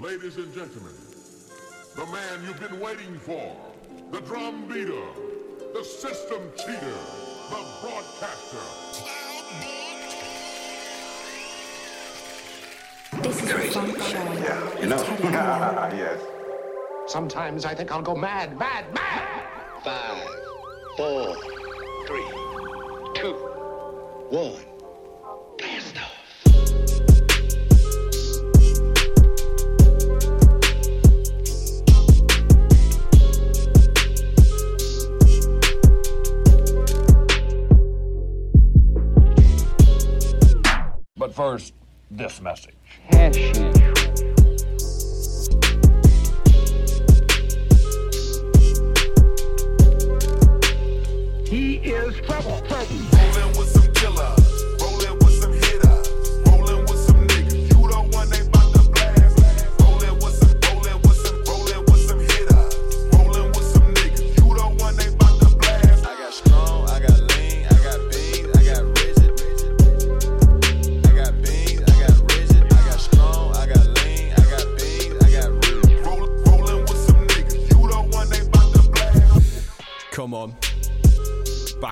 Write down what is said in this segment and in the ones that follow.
Ladies and gentlemen, the man you've been waiting for, the drum beater, the system cheater, the broadcaster. This is Crazy. the show. Yeah, you know. yes. Sometimes I think I'll go mad, mad, mad. Five, four, three, two, one. first, this message. He is trouble. trouble.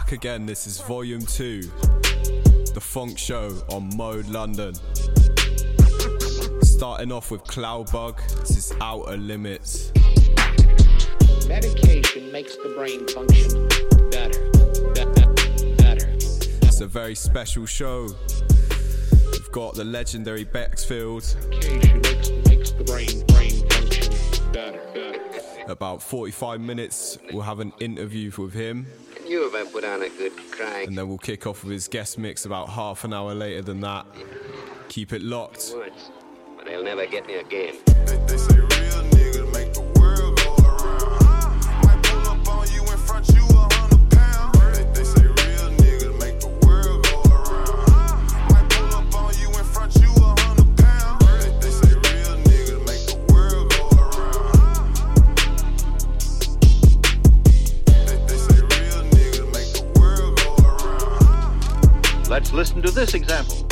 back again. This is Volume 2, The Phonk Show on Mode London. Starting off with Kloudbug, this is Outer Limits. Medication makes the brain function better. Better. It's a very special show. We've got the legendary Bexfield. Medication makes, makes the brain, brain function better. better about 45 minutes. We'll have an interview with him. I put on a good cry. And then we'll kick off with his guest mix about half an hour later than that. Keep it locked. Once, but they'll never get me again. They, they this example.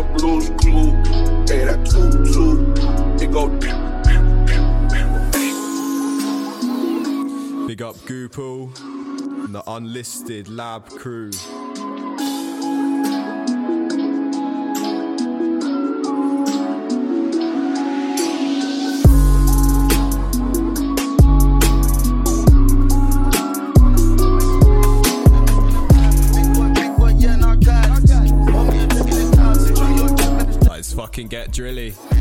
blues clue. Hey, that two two, it go. Big up Goupil and the unlisted lab crew. Drilly.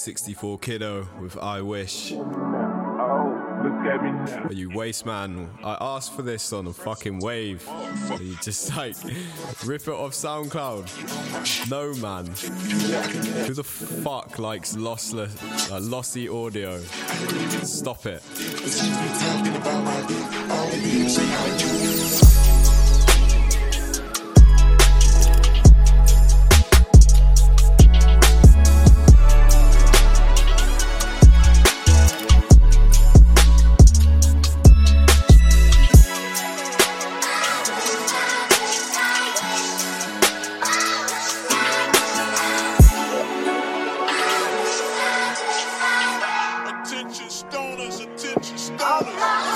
N64KIDDO with I Wish. Oh, Are you waste man? I asked for this on a fucking wave. Are you just like rip it off SoundCloud? No man. Who the fuck likes lossless, uh, lossy audio? Stop it. I'll be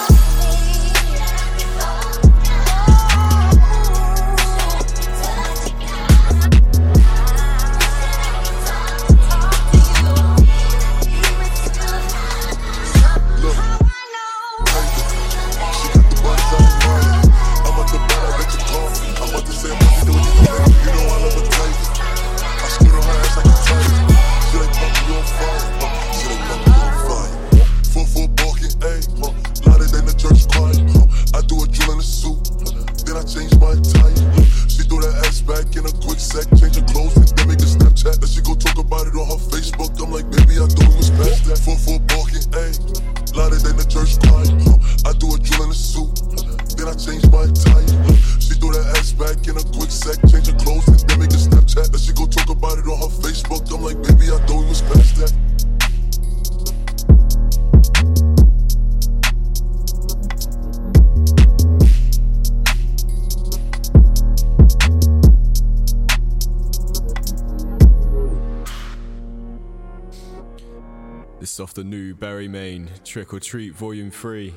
Trick or Treat Volume 3.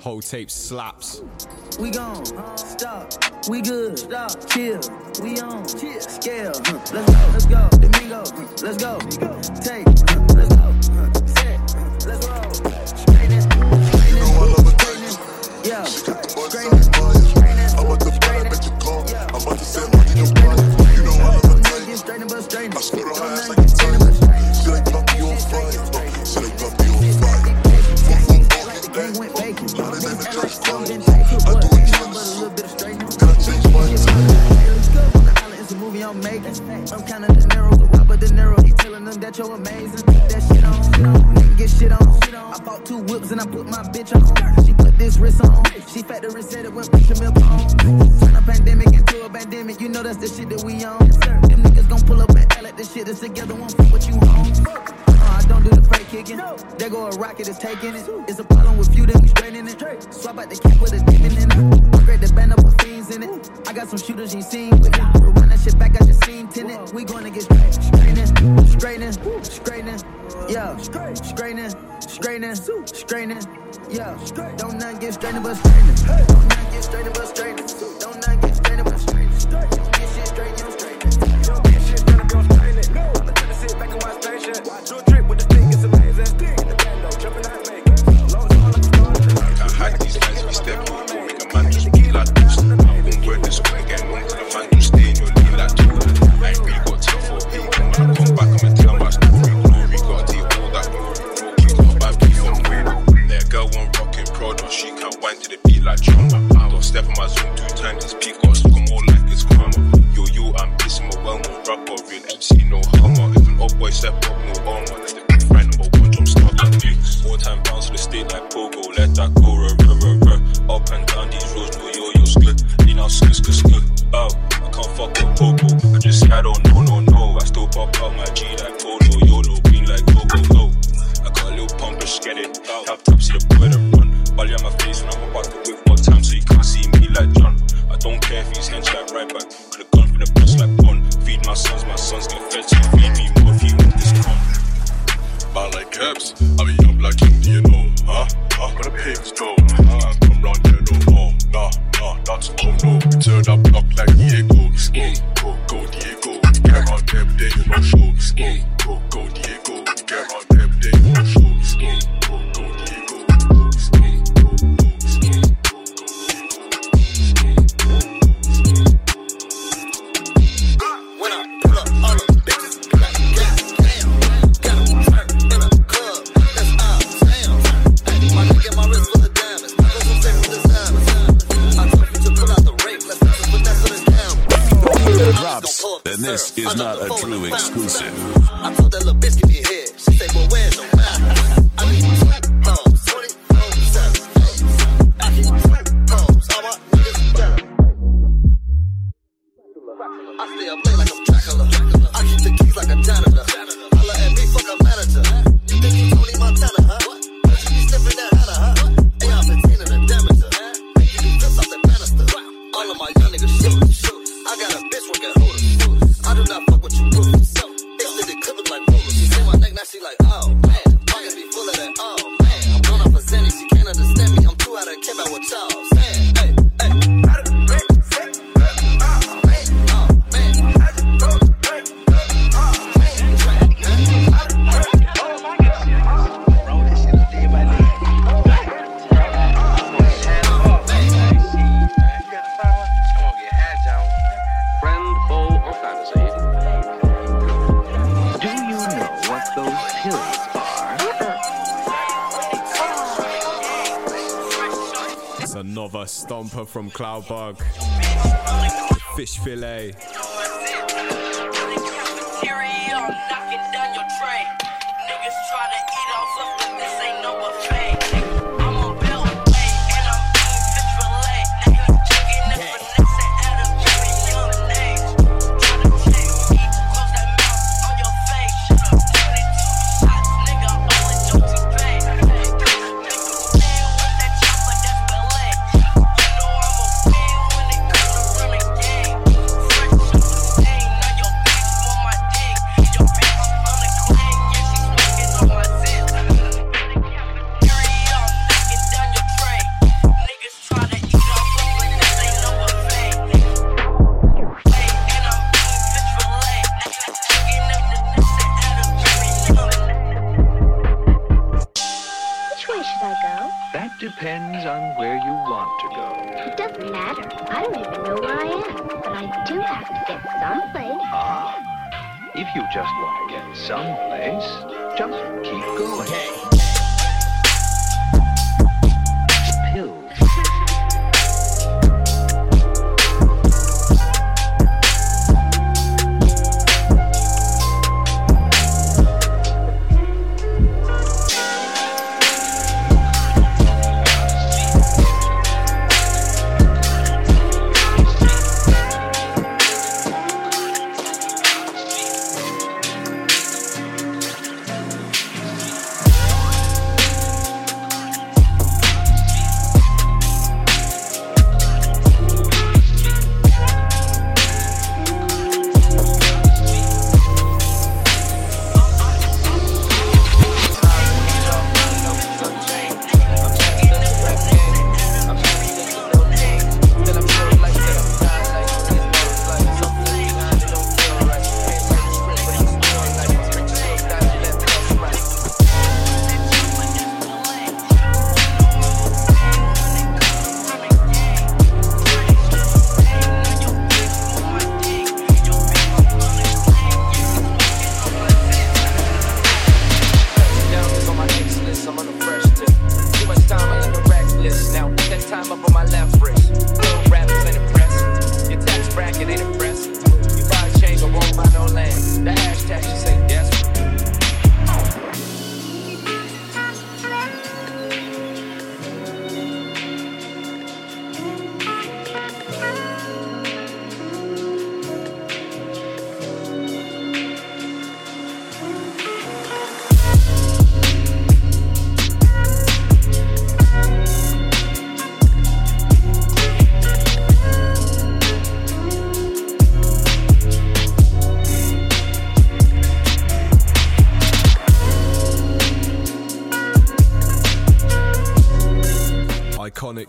Whole tape slaps. We gone, stop, we good, stop, chill, we on, chill, scale, let's go, let's go, Domingo, let's go, take. No from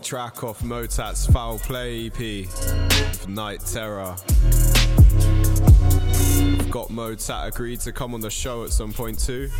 track off Motat's Foul Play EP, Night Terror. Got Motat agreed to come on the show at some point too.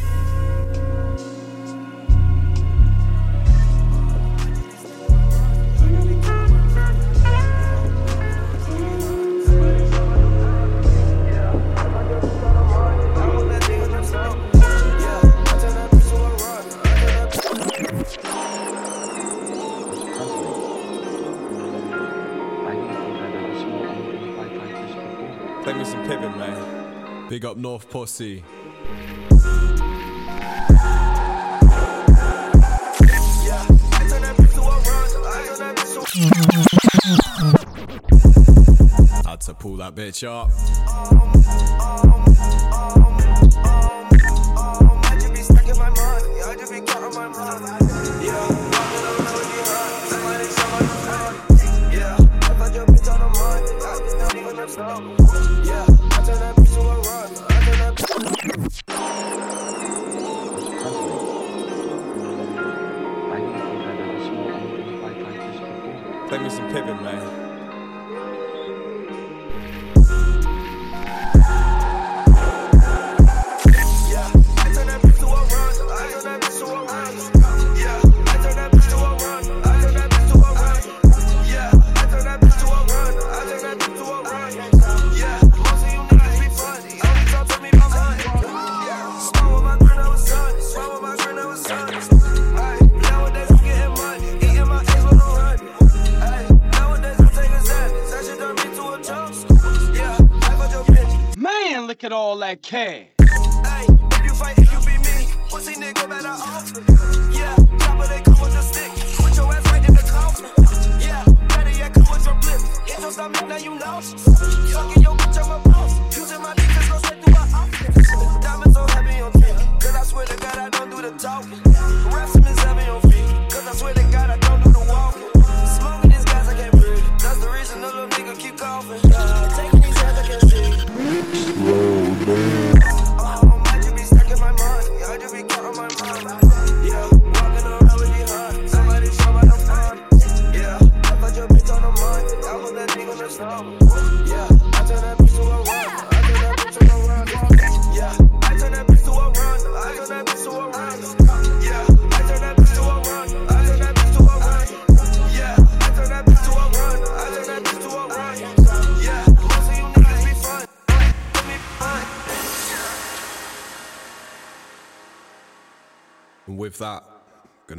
up north posse. Had to pull that bitch up.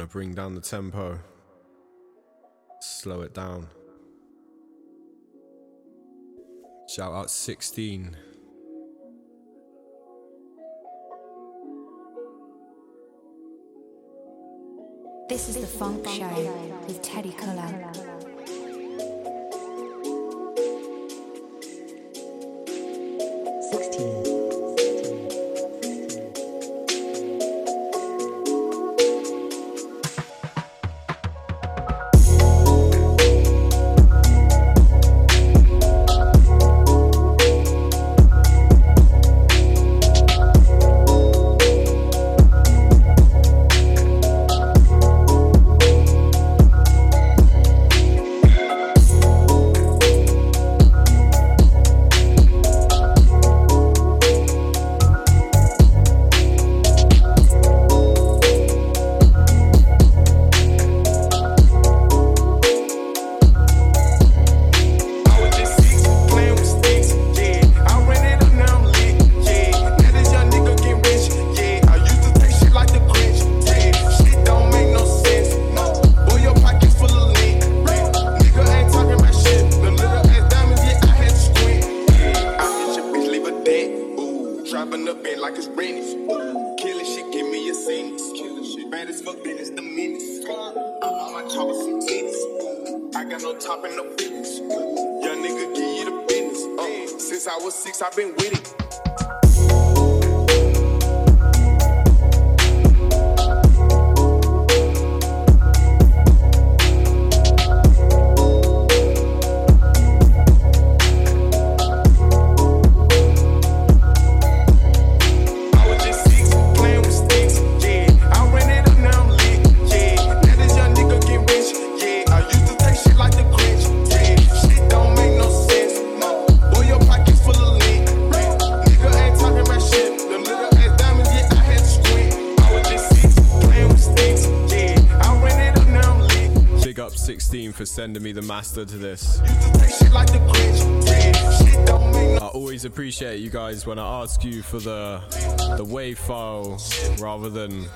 bring down the tempo, slow it down. Shout out 16. This is the Phonk Show with Teddy Culler. sending me the master to this. I always appreciate you guys when I ask you for the the WAV file rather than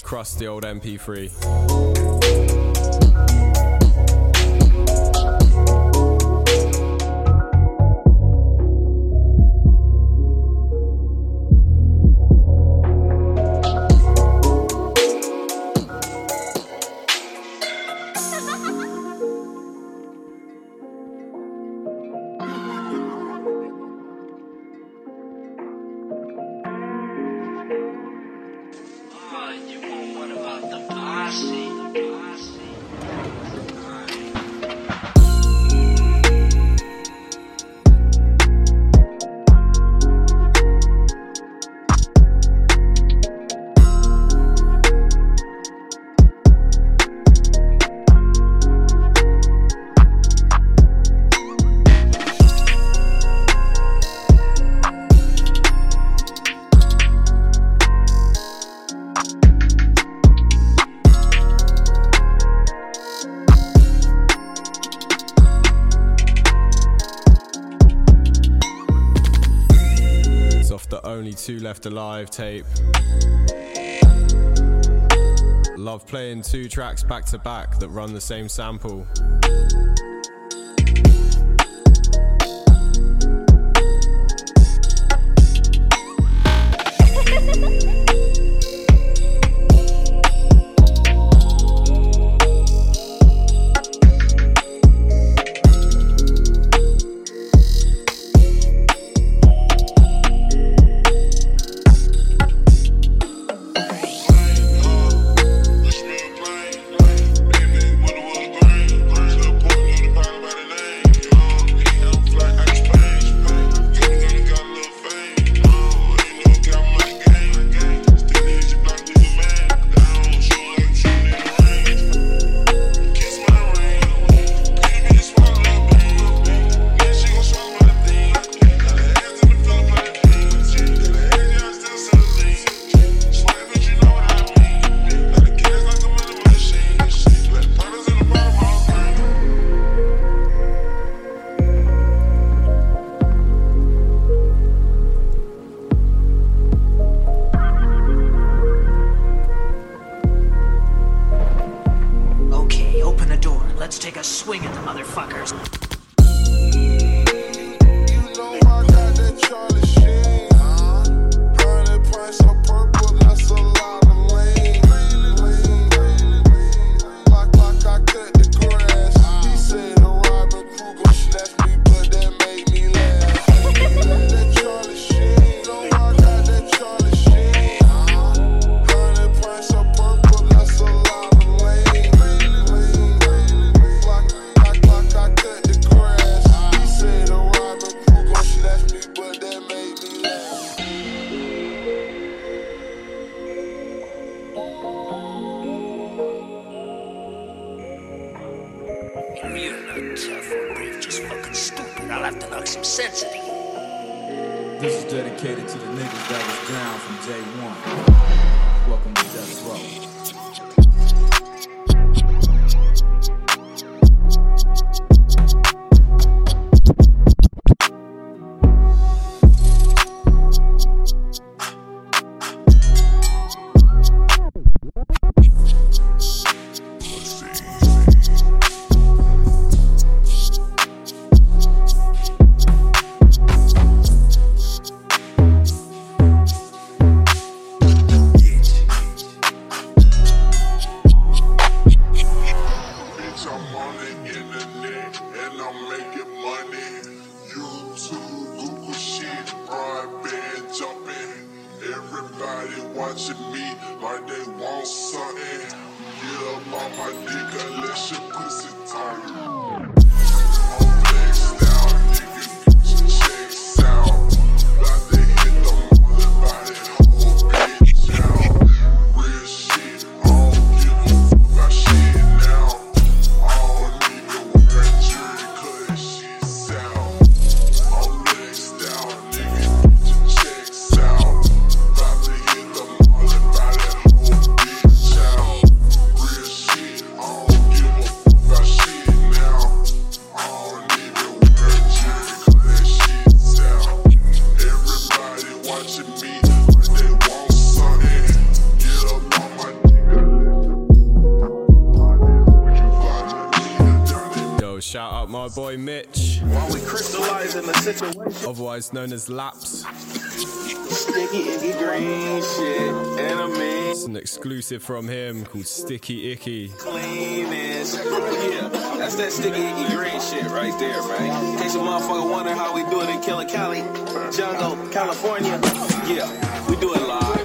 across the old MP3. Two Left Alive tape. Love playing two tracks back to back that run the same sample. otherwise known as LAP$E. Sticky icky green shit, enemy. It's an exclusive from him called Sticky Icky. Cleanest. Yeah, that's that sticky icky green shit right there, right? In case a motherfucker wondering how we do it in Killer Cali, Jungle, California. Yeah, we do it live.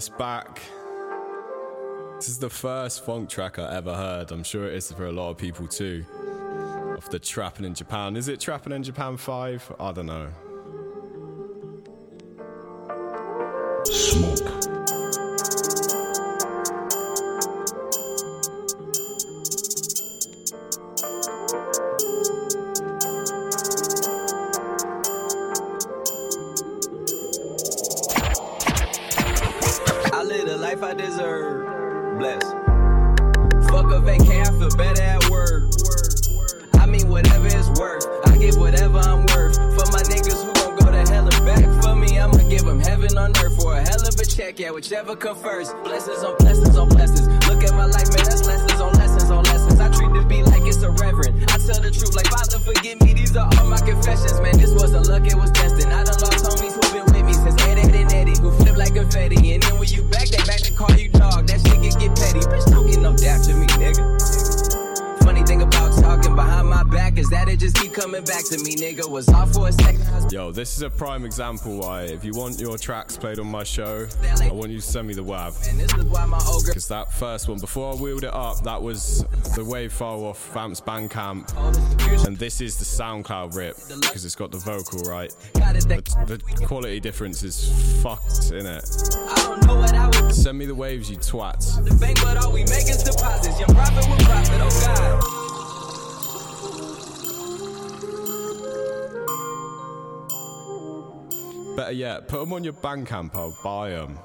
This back. This is the first phonk track I ever heard. I'm sure it is for a lot of people too. Of the Trapping in Japan. Is it Trapping in Japan 5? I don't know. Is a prime example why if you want your tracks played on my show, I want you to send me the WAV. And this is why my old girl Because that first one, before I wheeled it up, that was the way far off Vamps Bandcamp. And this is the SoundCloud rip, because it's got the vocal, right? The, the quality difference is fucked, in it. I don't know what I would Send me the waves, you twats. the bank, but all we make is deposits. Profit with profit, oh God. Better yet, put them on your Bandcamp, I'll buy them.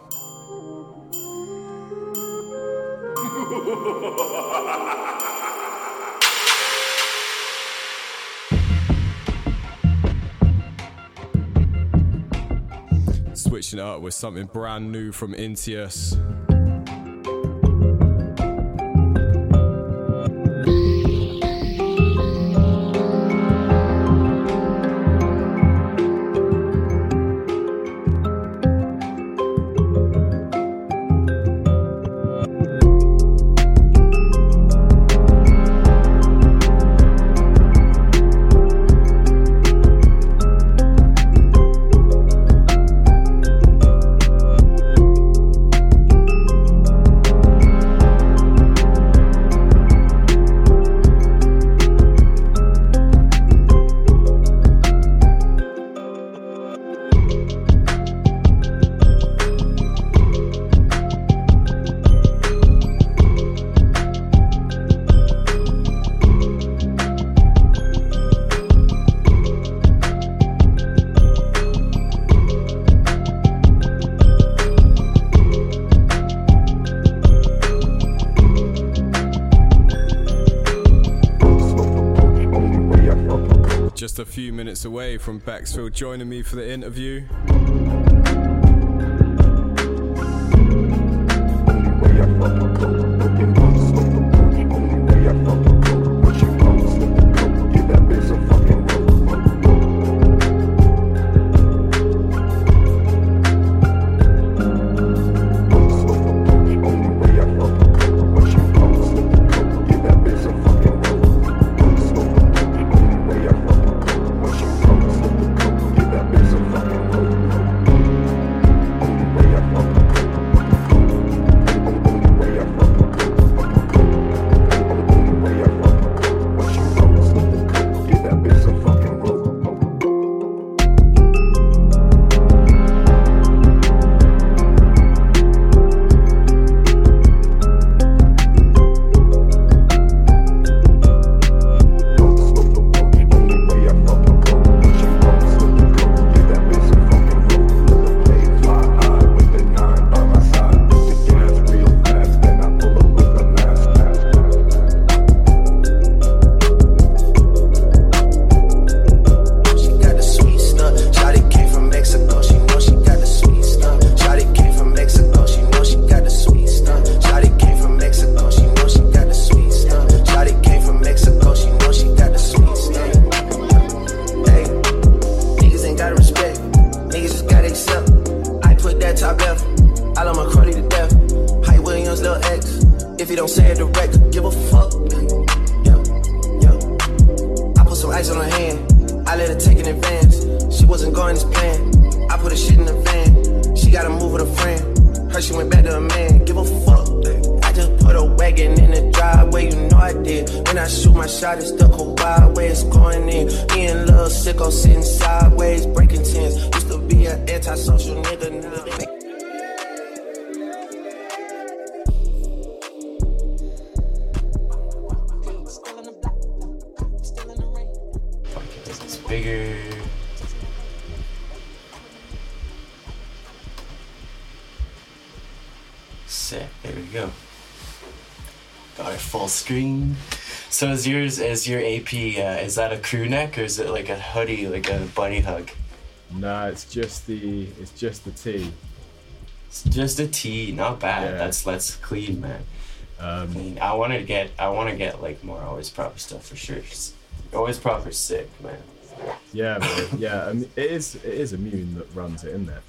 Switching it up with something brand new from Inteus. Away from Bexfield joining me for the interview. Is is your AP? Uh, is that a crew neck or is it like a hoodie, like a bunny hug? No, it's just the it's just the T. It's just a tee. Not bad. Yeah. That's that's clean, man. Um, clean. I want to get I want to get like more always proper stuff for sure. Always proper sick, man. Yeah, man. yeah. I mean, it is it is Immune that runs it, isn't it?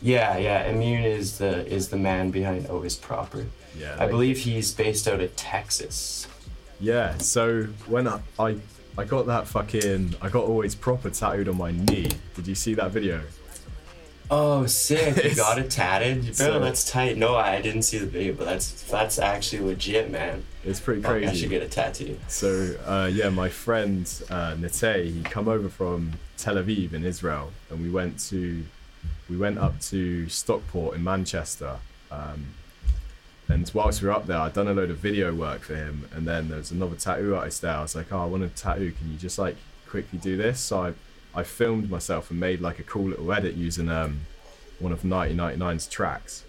Yeah, yeah. Immune is the is the man behind Always Proper. Yeah. I believe he's based out of Texas. Yeah. So when I, I I got that fucking I got always proper tattooed on my knee. Did you see that video? Oh, sick! You got it tatted, bro. So- that's tight. No, I didn't see the video, but that's that's actually legit, man. It's pretty crazy. I should get a tattoo. So uh, yeah, my friend uh, Nate, he come over from Tel Aviv in Israel, and we went to we went up to Stockport in Manchester. Um, and whilst we were up there, I'd done a load of video work for him, and then there was another tattoo artist there. I was like, "Oh, I want a tattoo. Can you just like quickly do this?" So I I filmed myself and made like a cool little edit using um one of 1999's tracks,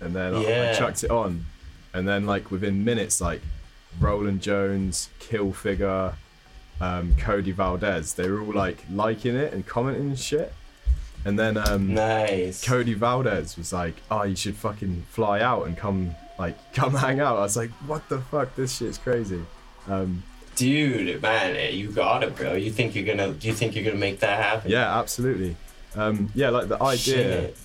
and then I- I chucked it on, and then like within minutes, like Roland Jones, Kill Figure, um, Cody Valdez, they were all like liking it and commenting and shit. And then um, nice. Cody Valdez was like, "Oh, you should fucking fly out and come like come hang out." I was like, "What the fuck? This shit's crazy." Um, Dude, man, you got it, bro. You think you're gonna? Do you think you're gonna make that happen? Yeah, absolutely. Um, yeah, like the idea. Shit.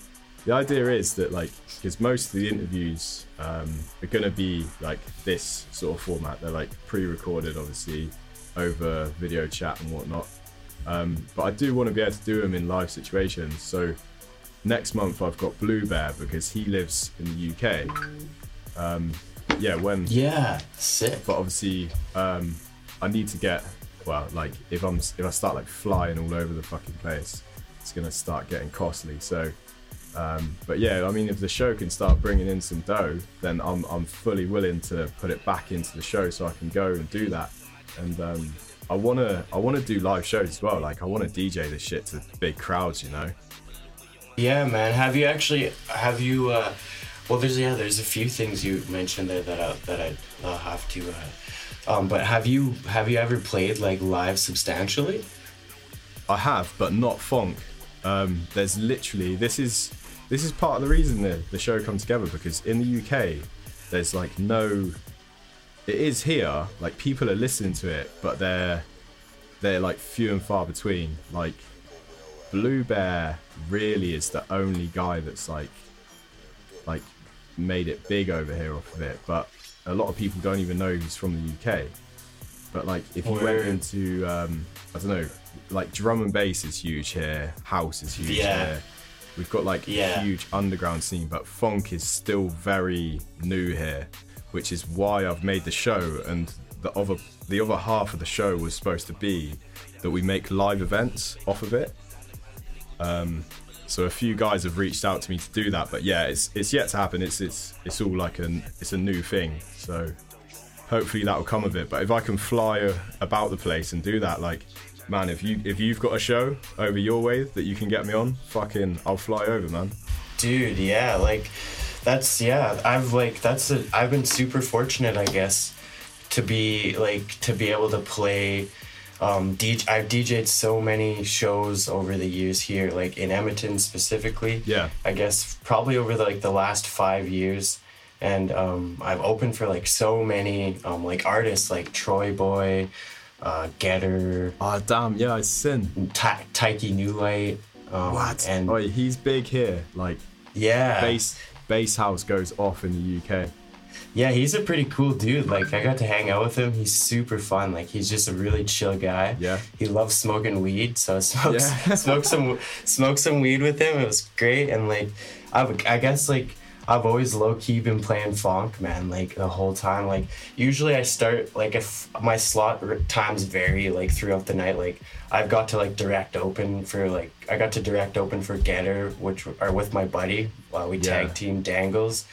The idea is that like because most of the interviews um, are gonna be like this sort of format. They're like pre-recorded, obviously, over video chat and whatnot. Um, but I do want to be able to do them in live situations. So next month I've got Blue Bear because he lives in the UK. Um, yeah, when Yeah, sick. but obviously um, I need to get well like if I'm if I start like flying all over the fucking place it's gonna start getting costly so um, but yeah I mean if the show can start bringing in some dough then I'm, I'm fully willing to put it back into the show so I can go and do that and um, I want to I want to do live shows as well like I want to DJ this shit to big crowds you know Yeah, man. Have you actually? Have you? Uh, well, there's yeah. There's a few things you mentioned there that I, that I uh, have to uh, Um, but have you have you ever played like live substantially? I have, but not phonk. Um, there's literally this is this is part of the reason the the show come together because in the UK there's like no. It is here, like people are listening to it, but they're they're like few and far between. Like Blue Bear really is the only guy that's like like made it big over here off of it, but a lot of people don't even know he's from the UK. But like if you went Word. into um, I don't know, like drum and bass is huge here, house is huge Yeah. here. We've got like Yeah. a huge underground scene, but phonk is still very new here, which is why I've made the show. And the other the other half of the show was supposed to be that we make live events off of it. Um, so a few guys have reached out to me to do that, but yeah, it's it's yet to happen. It's it's it's all like an it's a new thing. So hopefully that will come of it. But if I can fly uh, about the place and do that, like man, if you if you've got a show over your way that you can get me on, fucking, I'll fly over, man. Dude, yeah, like that's yeah. I've like that's a I've been super fortunate, I guess, to be like to be able to play. Um, DJ, I've DJed so many shows over the years here, like in Edmonton specifically. Yeah. I guess probably over the, like the last five years, and um, I've opened for like so many um, like artists like TroyBoi, uh, Getter. Oh damn, yeah, it's sin. Ta- Taiki Nulight. Um, What? And oh, he's big here. Like yeah, bass bass house goes off in the UK. Yeah, he's a pretty cool dude. Like I got to hang out with him. He's super fun. Like he's just a really chill guy. Yeah. He loves smoking weed, so I smoked Yeah. smoked some smoked some weed with him. It was great, and like I've I guess like I've always low key been playing phonk, man. Like the whole time. Like usually I start like if my slot times vary like throughout the night. Like I've got to like direct open for like I got to direct open for Getter, which are with my buddy. while we Yeah. tag team Dangles.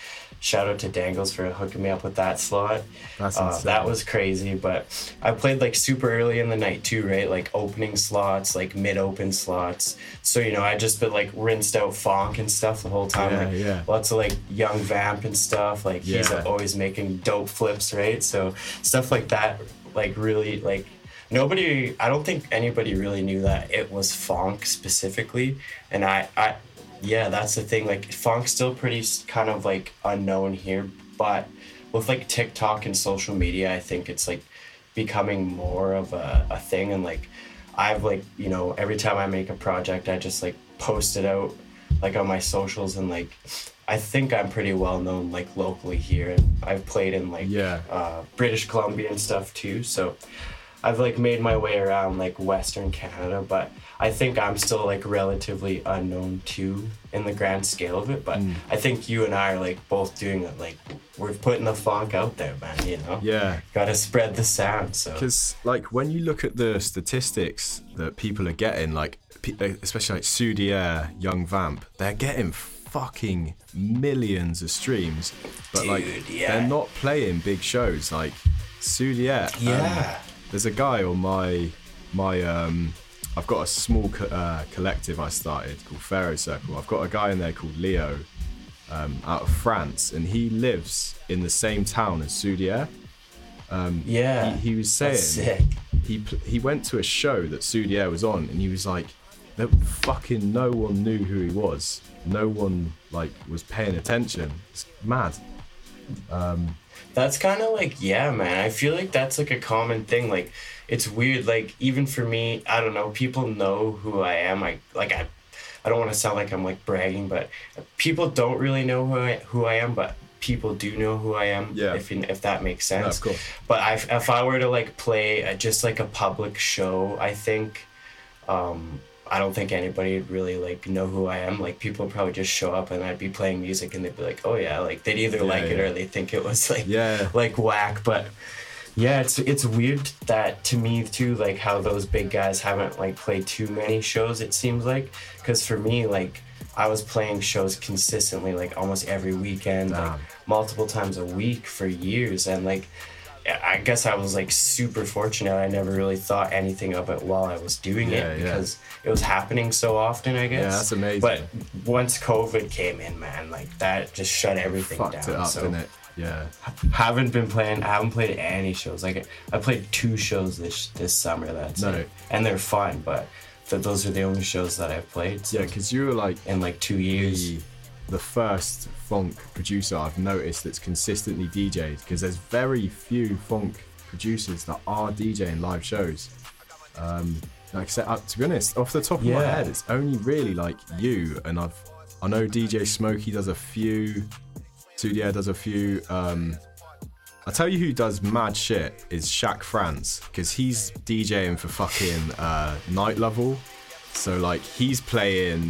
Shout out to Dangles for hooking me up with that slot. That's Uh, that was crazy, but I played like super early in the night too, right? Like opening slots, like mid open slots. So, you know, I just been like rinsed out phonk and stuff the whole time. Yeah, like yeah. lots of like Yung Vamp and stuff. Like he's Yeah. always making dope flips, right? So stuff like that, like really like nobody I don't think anybody really knew that it was phonk specifically. And I I yeah, that's the thing. Like phonk's still pretty kind of like unknown here, but with like TikTok and social media, I think it's like becoming more of a, a thing. And like I've like, you know, every time I make a project, I just like post it out like on my socials and like I think I'm pretty well known like locally here and I've played in like Yeah. uh, British Columbia and stuff too. So I've like made my way around like Western Canada, but I think I'm still like relatively unknown too in the grand scale of it. But Mm. I think you and I are like both doing it. Like we're putting the phonk out there, man. You know. Yeah. Got to spread the sound. So. Because like when you look at the statistics that people are getting, like uh, especially like Soudiere, Yung Vamp, they're getting fucking millions of streams, but like yeah. they're not playing big shows. Like Soudiere, um, Yeah. there's a guy on my my um. I've got a small co- uh, collective I started called Pharaoh Circle. I've got a guy in there called Leo, um, out of France, and he lives in the same town as Soudiere. Um, Yeah, he, he was saying he he went to a show that Soudiere was on, and he was like, that fucking no one knew who he was. No one like was paying attention. It's mad. Um, That's kind of like, yeah, man. I feel like that's like a common thing. Like, it's weird. Like, even for me, I don't know. People know who I am. I like I, I don't want to sound like I'm like bragging, but people don't really know who I who I am, but people do know who I am. Yeah. If if that makes sense. of cool. But I, if I were to like play a, just like a public show, I think, um, I don't think anybody would really like know who I am. Like people would probably just show up and I'd be playing music and they'd be like, oh yeah, like they'd either Yeah, like it or they think it was like Yeah. like whack. But yeah, it's it's weird that to me too, like how those big guys haven't like played too many shows. It seems like because for me, like I was playing shows consistently, like almost every weekend, like multiple times a week for years, and like. I guess I was like super fortunate. I never really thought anything of it while I was doing Yeah, it yeah. because it was happening so often. I guess. Yeah, that's amazing. But once COVID came in, man, like that just shut everything fucked down. it up, so didn't it? Yeah. Haven't been playing. I haven't played any shows. Like I played two shows this this summer. That's No. it. and they're fun, but th- those are the only shows that I've played. Yeah, because you were like in like two years. the, the first phonk producer I've noticed that's consistently DJed because there's very few phonk producers that are DJing live shows. Um, like uh, to be honest, off the top of my head, it's only really like you and I've I know DJ Smokey does a few, Soudiere does a few. Um, I tell you who does mad shit is Shaq France because he's DJing for fucking uh, Night Lovell. So like he's playing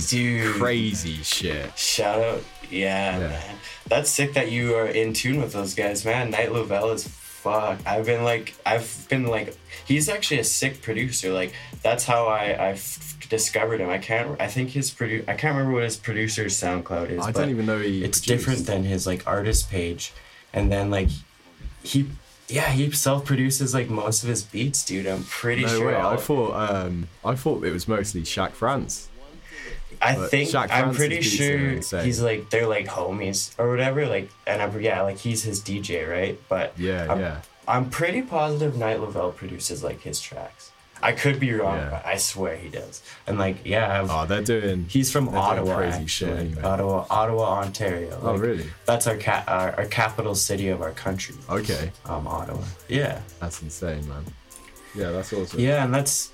crazy shit. Shout out, yeah, man. That's sick that you are in tune with those guys, man. Night Lovell is fuck. I've been like, I've been like, he's actually a sick producer. Like that's how I I f- discovered him. I can't. I think his produ. I can't remember what his producer's SoundCloud is. I don't even know he It's produced. different than his like artist page, and then like he. Yeah, he self-produces like most of his beats, dude. I'm pretty no sure. way. I thought um, I thought it was mostly Shaq France. I But think Shaq I'm France's pretty sure he's like they're like homies or whatever. Like and I'm, yeah, like he's his DJ, right? But Yeah, I'm, yeah. I'm pretty positive Night Lovell produces like his tracks. I could be wrong, Yeah. but I swear he does. And like yeah, I've, Oh, they're doing. he's from Ottawa, crazy actually. shit anyway. Ottawa, Ottawa, Ontario. Oh, really? That's our cat, our, our capital city of our country. Okay. Um, Ottawa. Yeah. That's insane, man. Yeah, that's awesome. Yeah, and that's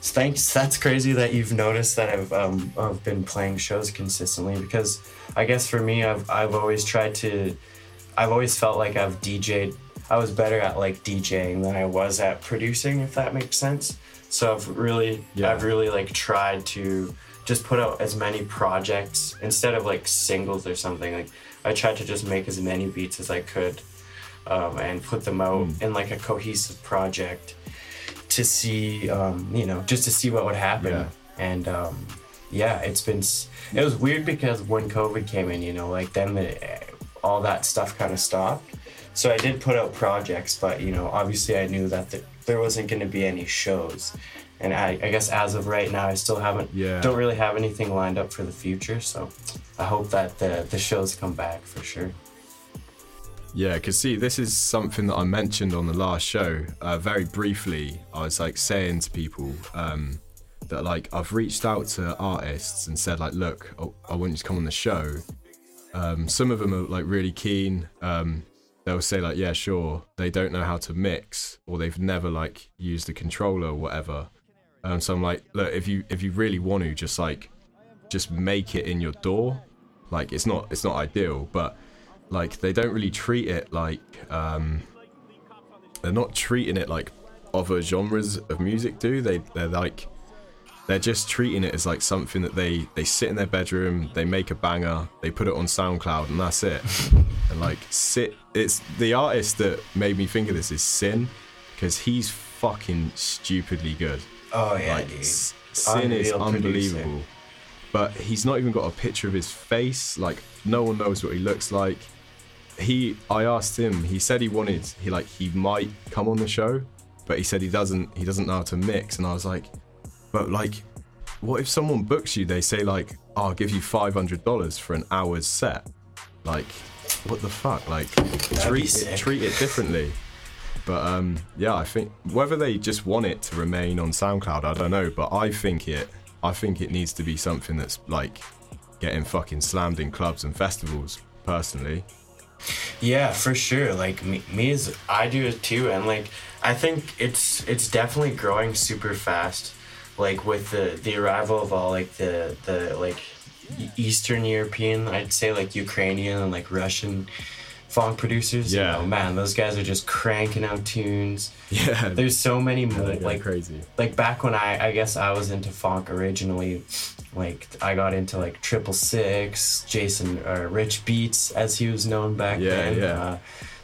thanks. That's crazy that you've noticed that I've um I've been playing shows consistently because I guess for me I've I've always tried to I've always felt like I've DJed I was better at like DJing than I was at producing if that makes sense. So I've really Yeah. I've really like tried to just put out as many projects instead of like singles or something like I tried to just make as many beats as I could um, and put them out Hmm. in like a cohesive project to see, um, you know, just to see what would happen. Yeah. And um, yeah, it's been, it was weird because when COVID came in, you know, like then the, all that stuff kind of stopped. So I did put out projects, but you know, obviously I knew that the, there wasn't going to be any shows. And I, I guess as of right now, I still haven't, Yeah. don't really have anything lined up for the future. So I hope that the, the shows come back for sure. Yeah, because see, this is something that I mentioned on the last show. Uh, very briefly, I was like saying to people um, that like I've reached out to artists and said like, look, I, I want you to come on the show. Um, some of them are like really keen. Um, they'll say like, yeah, sure. They don't know how to mix or they've never like used a controller or whatever. Um, so I'm like, look, if you if you really want to, just like, just make it in your door. Like it's not it's not ideal, but like they don't really treat it like um they're not treating it like other genres of music do. They they're like they're just treating it as like something that they they sit in their bedroom they make a banger they put it on soundcloud and that's it. And like sit it's the artist that made me think of this is sin because he's fucking stupidly good. Oh yeah, like, dude. Sin is Unreal producer. unbelievable. But he's not even got a picture of his face like no one knows what he looks like he i asked him he said he wanted he like he might come on the show but he said he doesn't he doesn't know how to mix. And i was like but like what if someone books you? They say like oh, i'll give you $500 for an hour's set. Like what the fuck? Like treat it, treat it differently. But um yeah i think whether they just want it to remain on soundcloud i don't know. But i think it i think it needs to be something that's like getting fucking slammed in clubs and festivals personally Yeah, for sure. Like me, me is I do it too, and like I think it's it's definitely growing super fast. Like with the the arrival of all like the the like Eastern European, I'd say like Ukrainian and like Russian phonk producers. Yeah. you know, man, those guys are just cranking out tunes. Yeah. There's so many more. like crazy. like back when I I guess I was into phonk originally, like I got into like Triple Six, Jason or Rich Beats as he was known back Yeah, then. yeah. Uh,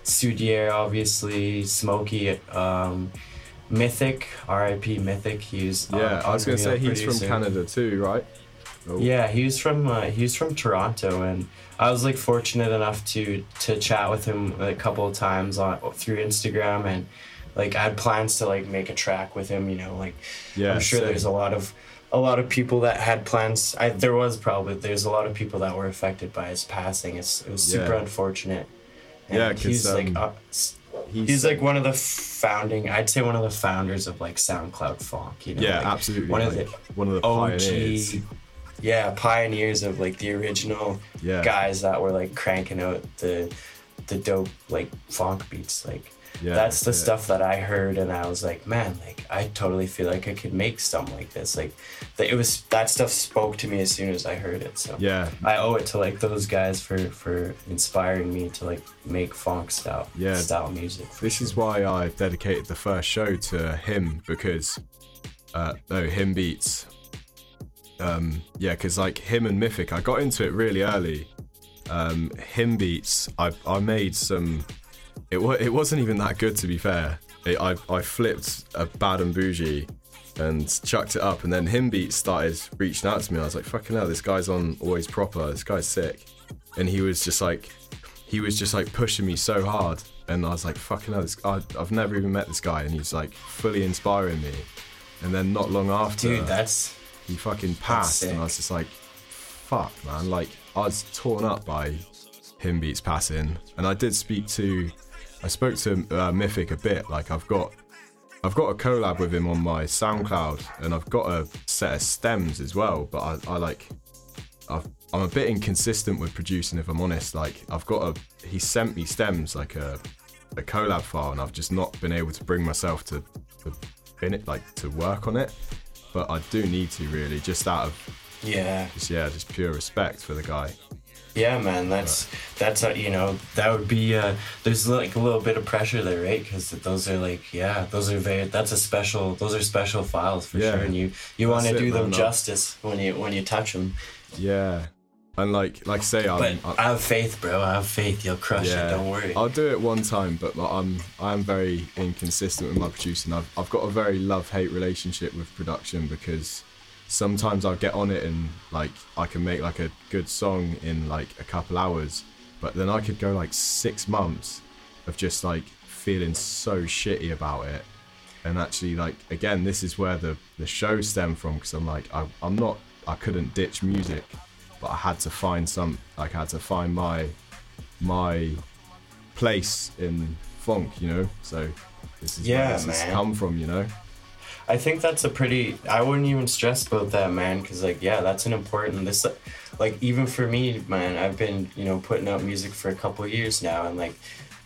Soudiere obviously, Smokey, um, Mythic, R.I.P. Mythic. He's uh, yeah i was gonna say he's from canada too right Oh. Yeah, he was from uh, he was from Toronto, and I was like fortunate enough to to chat with him a couple of times on through Instagram, and like I had plans to like make a track with him. You know, like Yeah, I'm sure same. there's a lot of a lot of people that had plans. I there was probably there's a lot of people that were affected by his passing. It's it was super Yeah. unfortunate, And Yeah, he's like um, uh, s- he's, like one of the founding. I'd say one of the founders of like SoundCloud phonk. You know, Yeah, like, absolutely, One of the one of the OG, pioneers. Yeah, pioneers of like the original Yeah. guys that were like cranking out the the dope like phonk beats. Like Yeah, that's the yeah. stuff that I heard, and I was like, man, like I totally feel like I could make something like this. Like that, it was that stuff spoke to me as soon as I heard it. So Yeah. I owe it to like those guys for for inspiring me to like make phonk style Yeah. style music. This is why I dedicated the first show to him because, uh, no, him beats. Um, yeah, because like him and Mythic, I got into it really early. Um, him beats, I I made some. It it wasn't even that good to be fair. It, I I flipped a bad and bougie, and chucked it up, and then him beats started reaching out to me. I was like, fucking hell, this guy's on always proper. This guy's sick, and he was just like, he was just like pushing me so hard, and I was like, fucking hell, this I, I've never even met this guy, and he's like fully inspiring me. And then not long after, Dude, that's he fucking passed, and I was just like, fuck, man. Like, I was torn up by him beats passing, and I did speak to, I spoke to uh, Mythic a bit. Like, I've got, I've got a collab with him on my SoundCloud, and I've got a set of stems as well. But I, I like, I've, I'm a bit inconsistent with producing, if I'm honest. Like, I've got a, he sent me stems like a, a collab file, and I've just not been able to bring myself to, to in it, like to work on it. But I do need to really, just out of yeah, just yeah, just pure respect for the guy. Yeah, man, that's that's a, you know that would be uh, there's like a little bit of pressure there, right? Because those are like yeah, those are very that's a special those are special files for Yeah. sure, and you you want to do them justice when you when you touch them. Yeah, and like like say, I'm, But I have faith, bro. I have faith. You'll crush it. Don't worry. I'll do it one time, but like, I'm I'm very inconsistent with my producing. I've I've got a very love hate relationship with production because sometimes I'll get on it and like I can make like a good song in like a couple hours, but then I could go like six months of just like feeling so shitty about it. And actually, like again, this is where the the show stemmed from because I'm like I, I'm not I couldn't ditch music, but I had to find some like I had to find my my place in phonk, you know. So this is Yeah, where this has come from, you know. I think that's a pretty. I wouldn't even stress about that, man, because like, yeah, that's an important. This, like, even for me, man, I've been you know putting out music for a couple of years now, and like,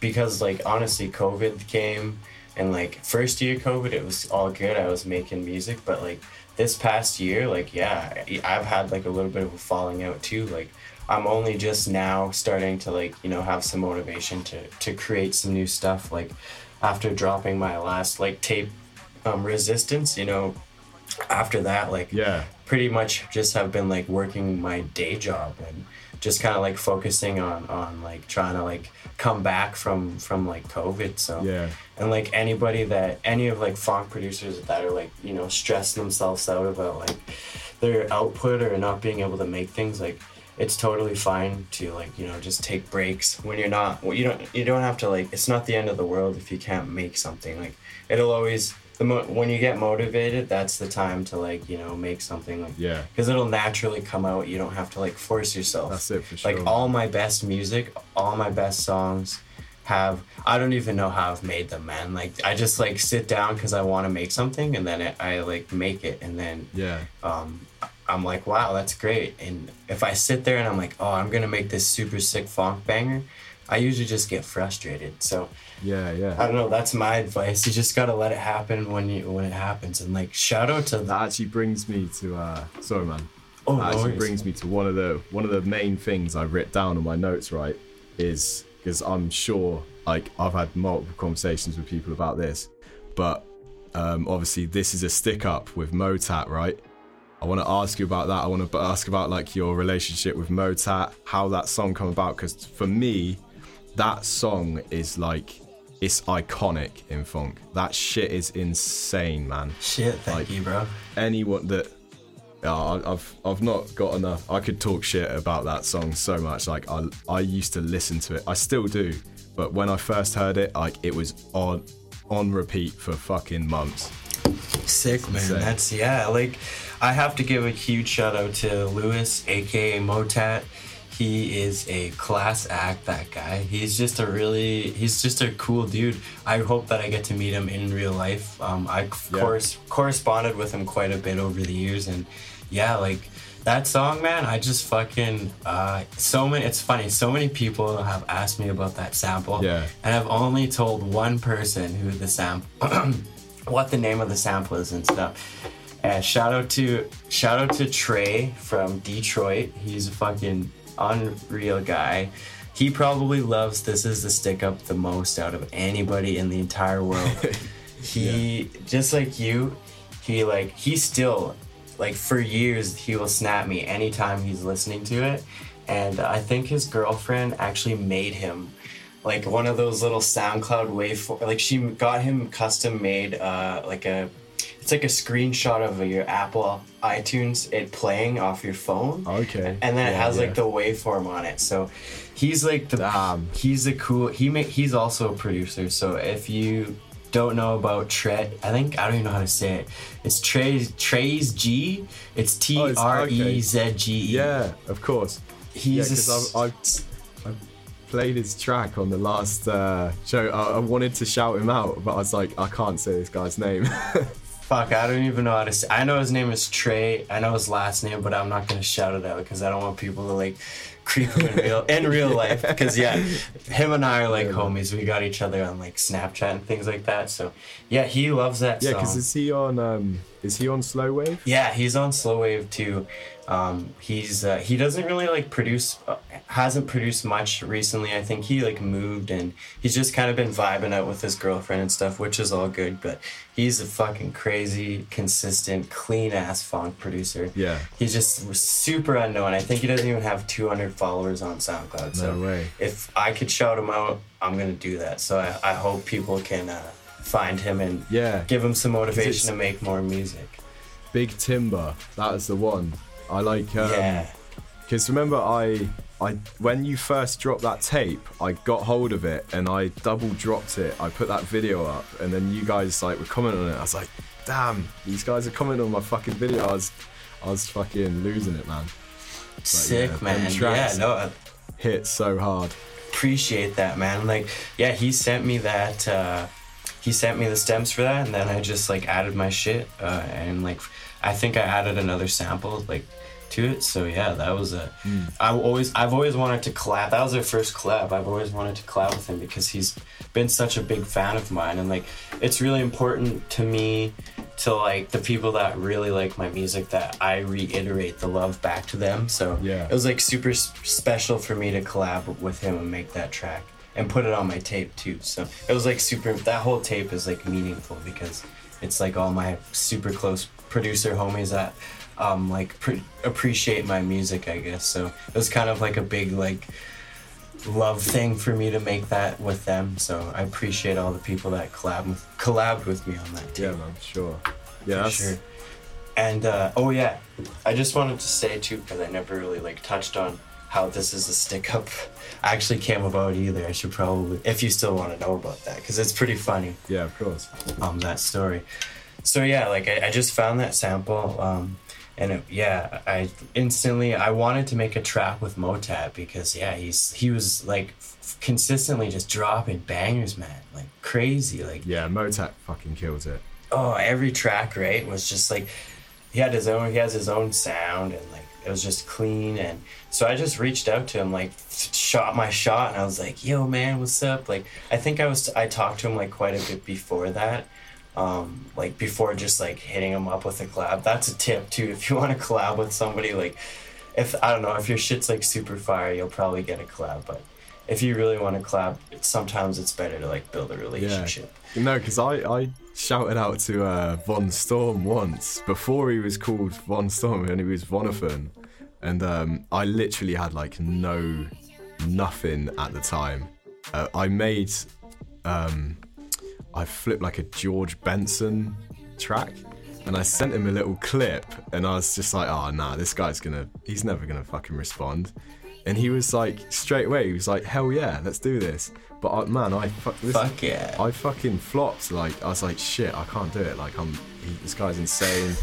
because like honestly, COVID came, and like first year COVID, it was all good. I was making music, but like this past year, like, yeah, I've had like a little bit of a falling out too. Like, I'm only just now starting to like you know have some motivation to to create some new stuff. Like, after dropping my last like tape um, resistance you know after that like yeah pretty much just have been like working my day job and just kind of like focusing on on like trying to like come back from from like covid so Yeah. and like anybody that any of like phonk producers that are like you know stressing themselves out about like their output or not being able to make things like it's totally fine to like you know just take breaks when you're not well, you don't you don't have to like it's not the end of the world if you can't make something like it'll always the mo- when you get motivated that's the time to like you know make something like Yeah. because it'll naturally come out you don't have to like force yourself That's it for sure. like all my best music all my best songs have i don't even know how i've made them man like i just like sit down because i want to make something and then I, I like make it and then Yeah. um i'm like wow that's great and if i sit there and i'm like oh i'm gonna make this super sick phonk banger i usually just get frustrated so Yeah, yeah. I don't know. That's my advice. You just gotta let it happen when you when it happens. And like, shout out to that. Actually, brings me to. uh Sorry, man. Oh, that no actually worries. brings me to one of the one of the main things I writ down on my notes. Right, is because I'm sure like I've had multiple conversations with people about this, but um obviously this is a stick up with Motat, right? I want to ask you about that. I want to ask about like your relationship with Motat, how that song come about. Because for me, that song is like it's iconic in phonk. That shit is insane, man. Shit, thank you, bro. Anyone that I've I've not got enough. I could talk shit about that song so much. Like I I used to listen to it. I still do. But when I first heard it, like it was on on repeat for fucking months. Sick man. Insane. That's yeah. Like, I have to give a huge shout out to Lewis, aka Motat. He is a class act. That guy. He's just a really. He's just a cool dude. I hope that I get to meet him in real life. Um, I of Yeah. course corresponded with him quite a bit over the years, and yeah, like that song, man. I just fucking. Uh, so many. It's funny. So many people have asked me about that sample. Yeah. And I've only told one person who the sample, what the name of the sample is and stuff. And shout out to shout out to Trey from Detroit. He's a fucking unreal guy. He probably loves "This Is the Stick Up" the most out of anybody in the entire world. he just like you, he like he still like for years he will snap me anytime he's listening to it. And I think his girlfriend actually made him like one of those little SoundCloud waveform. Like she got him custom made, uh, like a. It's like a screenshot of your Apple iTunes it playing off your phone. Okay. And then it has yeah. like the waveform on it. So he's like the he's a cool he ma- he's also a producer. So if you don't know about Trey, I think I don't even know how to say it. It's Trey Trezge. It's T Oh, R E Z G E. Yeah, of course. He's yeah, a I've, I've, I've played his track on the last uh, show. I, I wanted to shout him out, but I was like, I can't say this guy's name. Fuck, I don't even know how to say. I know his name is Trey. I know his last name, but I'm not gonna shout it out because I don't want people to like creep him in real in real life. Because yeah, him and I are like homies. We got each other on like Snapchat and things like that. So yeah, he loves that song. yeah, because is he on? Um, is he on Slow Wave? Yeah, he's on Slow Wave too. Um, he's uh, he doesn't really like produce, uh, hasn't produced much recently. I think he like moved and he's just kind of been vibing out with his girlfriend and stuff, which is all good. But he's a fucking crazy, consistent, clean ass phonk producer. Yeah. He's just super unknown. I think he doesn't even have 200 followers on SoundCloud. So No way. if I could shout him out, I'm gonna do that. So I, I hope people can uh, find him and Yeah. give him some motivation to make more music. Big Timber. That is the one. I like. Um, Yeah. Because remember, I, I when you first dropped that tape, I got hold of it and I double dropped it. I put that video up, and then you guys like were commenting on it. I was like, damn, these guys are commenting on my fucking video. I was, I was fucking losing it, man. But, Sick, them man. Yeah, no, I hit so hard. appreciate that, man. Like, yeah, he sent me that. Uh, he sent me the stems for that, and then I just like added my shit, uh, and like, I think I added another sample like to it. So yeah, that was a. Hmm. I always, I've always wanted to collab. That was our first collab. I've always wanted to collab with him because he's been such a big fan of mine, and like, it's really important to me to like the people that really like my music that I reiterate the love back to them. So Yeah. it was like super special for me to collab with him and make that track and put it on my tape too. So it was like super. That whole tape is like meaningful because it's like all my super close producer homies that um like pre- appreciate my music. I guess so. It was kind of like a big like love thing for me to make that with them. So I appreciate all the people that collab with, collabed with me on that tape. Yeah, man, sure. Yeah, sure. And uh, oh yeah, I just wanted to say too because I never really like touched on how this is a stick up actually came about either. I should probably, if you still want to know about that, because it's pretty funny. Yeah, of course. Um, that story. So yeah, like I, I just found that sample. Um, and it, yeah, I instantly I wanted to make a track with Motat because yeah, he's he was like f- consistently just dropping bangers, man, like crazy, like Yeah, Motat fucking killed it. oh every track right was just like he had his own he has his own sound and like it was just clean and so i just reached out to him like shot my shot and i was like yo man what's up like i think i was i talked to him like quite a bit before that um like before just like hitting them up with a collab that's a tip too if you want to collab with somebody like if i don't know if your shit's like super fire you'll probably get a collab but if you really want to collab sometimes it's better to like build a relationship No, because I, I shouted out to uh, Von Storm once before he was called Von Storm and he was Vonathan. And um, I literally had like no, nothing at the time. Uh, I made, um, I flipped like a George Benson track and I sent him a little clip and I was just like, oh, nah, this guy's gonna, he's never gonna fucking respond. And he was like, straight away, he was like, hell yeah, let's do this. But uh, man, I fuck, yeah. I fucking flopped. Like I was like, shit, I can't do it. Like I'm, he, this guy's insane.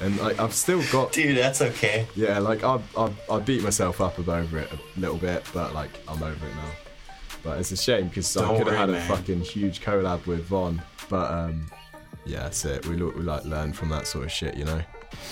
and like I've still got. Dude, that's okay. Yeah, like I I I beat myself up over it a little bit, but like I'm over it now. But it's a shame because I could have had a man. fucking huge collab with Von. But um, yeah, that's it. We, we like learn from that sort of shit, you know.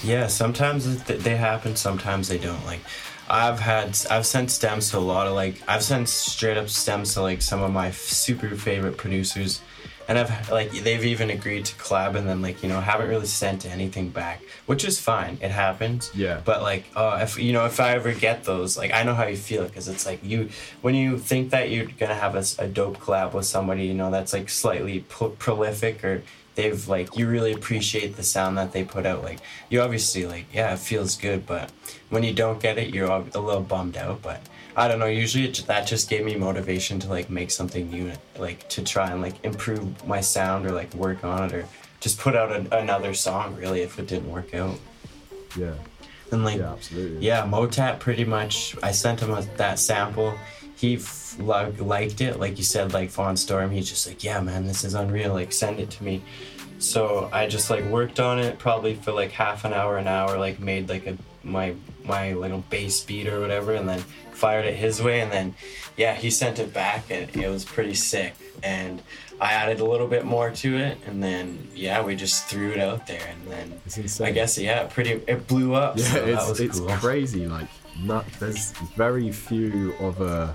Yeah, sometimes th- they happen, sometimes they don't. Like, I've had, I've sent stems to a lot of like, I've sent straight up stems to like some of my f- super favorite producers, and I've like they've even agreed to collab, and then like you know haven't really sent anything back, which is fine. It happens. Yeah. But like, uh, if you know, if I ever get those, like I know how you feel because it's like you when you think that you're gonna have a dope collab with somebody, you know, that's like slightly pro- prolific or they've like you really appreciate the sound that they put out. Like you obviously like yeah, it feels good, but when you don't get it, you're a little bummed out. But I don't know. Usually it, that just gave me motivation to like make something new, like to try and like improve my sound or like work on it or just put out a, another song. Really, if it didn't work out. Yeah. And like, Yeah, absolutely. yeah, Motat pretty much. I sent him a, that sample. He f- liked it, like you said, like Von Storm. He's just like, yeah, man, this is unreal. Like, send it to me. So I just like worked on it probably for like half an hour, an hour. Like made like a my my little bass beat or whatever, and then fired it his way. And then yeah, he sent it back, and it was pretty sick. And I added a little bit more to it, and then yeah, we just threw it out there, and then. I guess yeah, pretty it blew up. Yeah, so it's it's cool. crazy. Like, not there's very few other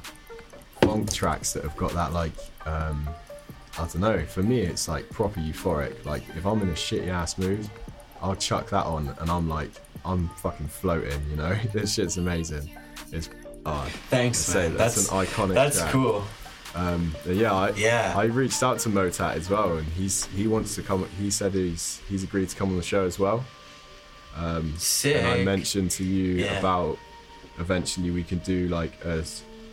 funk tracks that have got that like um, I don't know. For me, it's like proper euphoric. Like if I'm in a shitty ass mood, I'll chuck that on, and I'm like I'm fucking floating. You know, this shit's amazing. It's oh, Thanks, man. That's, That's- an iconic. that's track. cool. Um, yeah, I, Yeah. I reached out to Motat as well, and he's he wants to come. He said he's he's agreed to come on the show as well. Um, And I mentioned to you Yeah. about eventually we can do like a.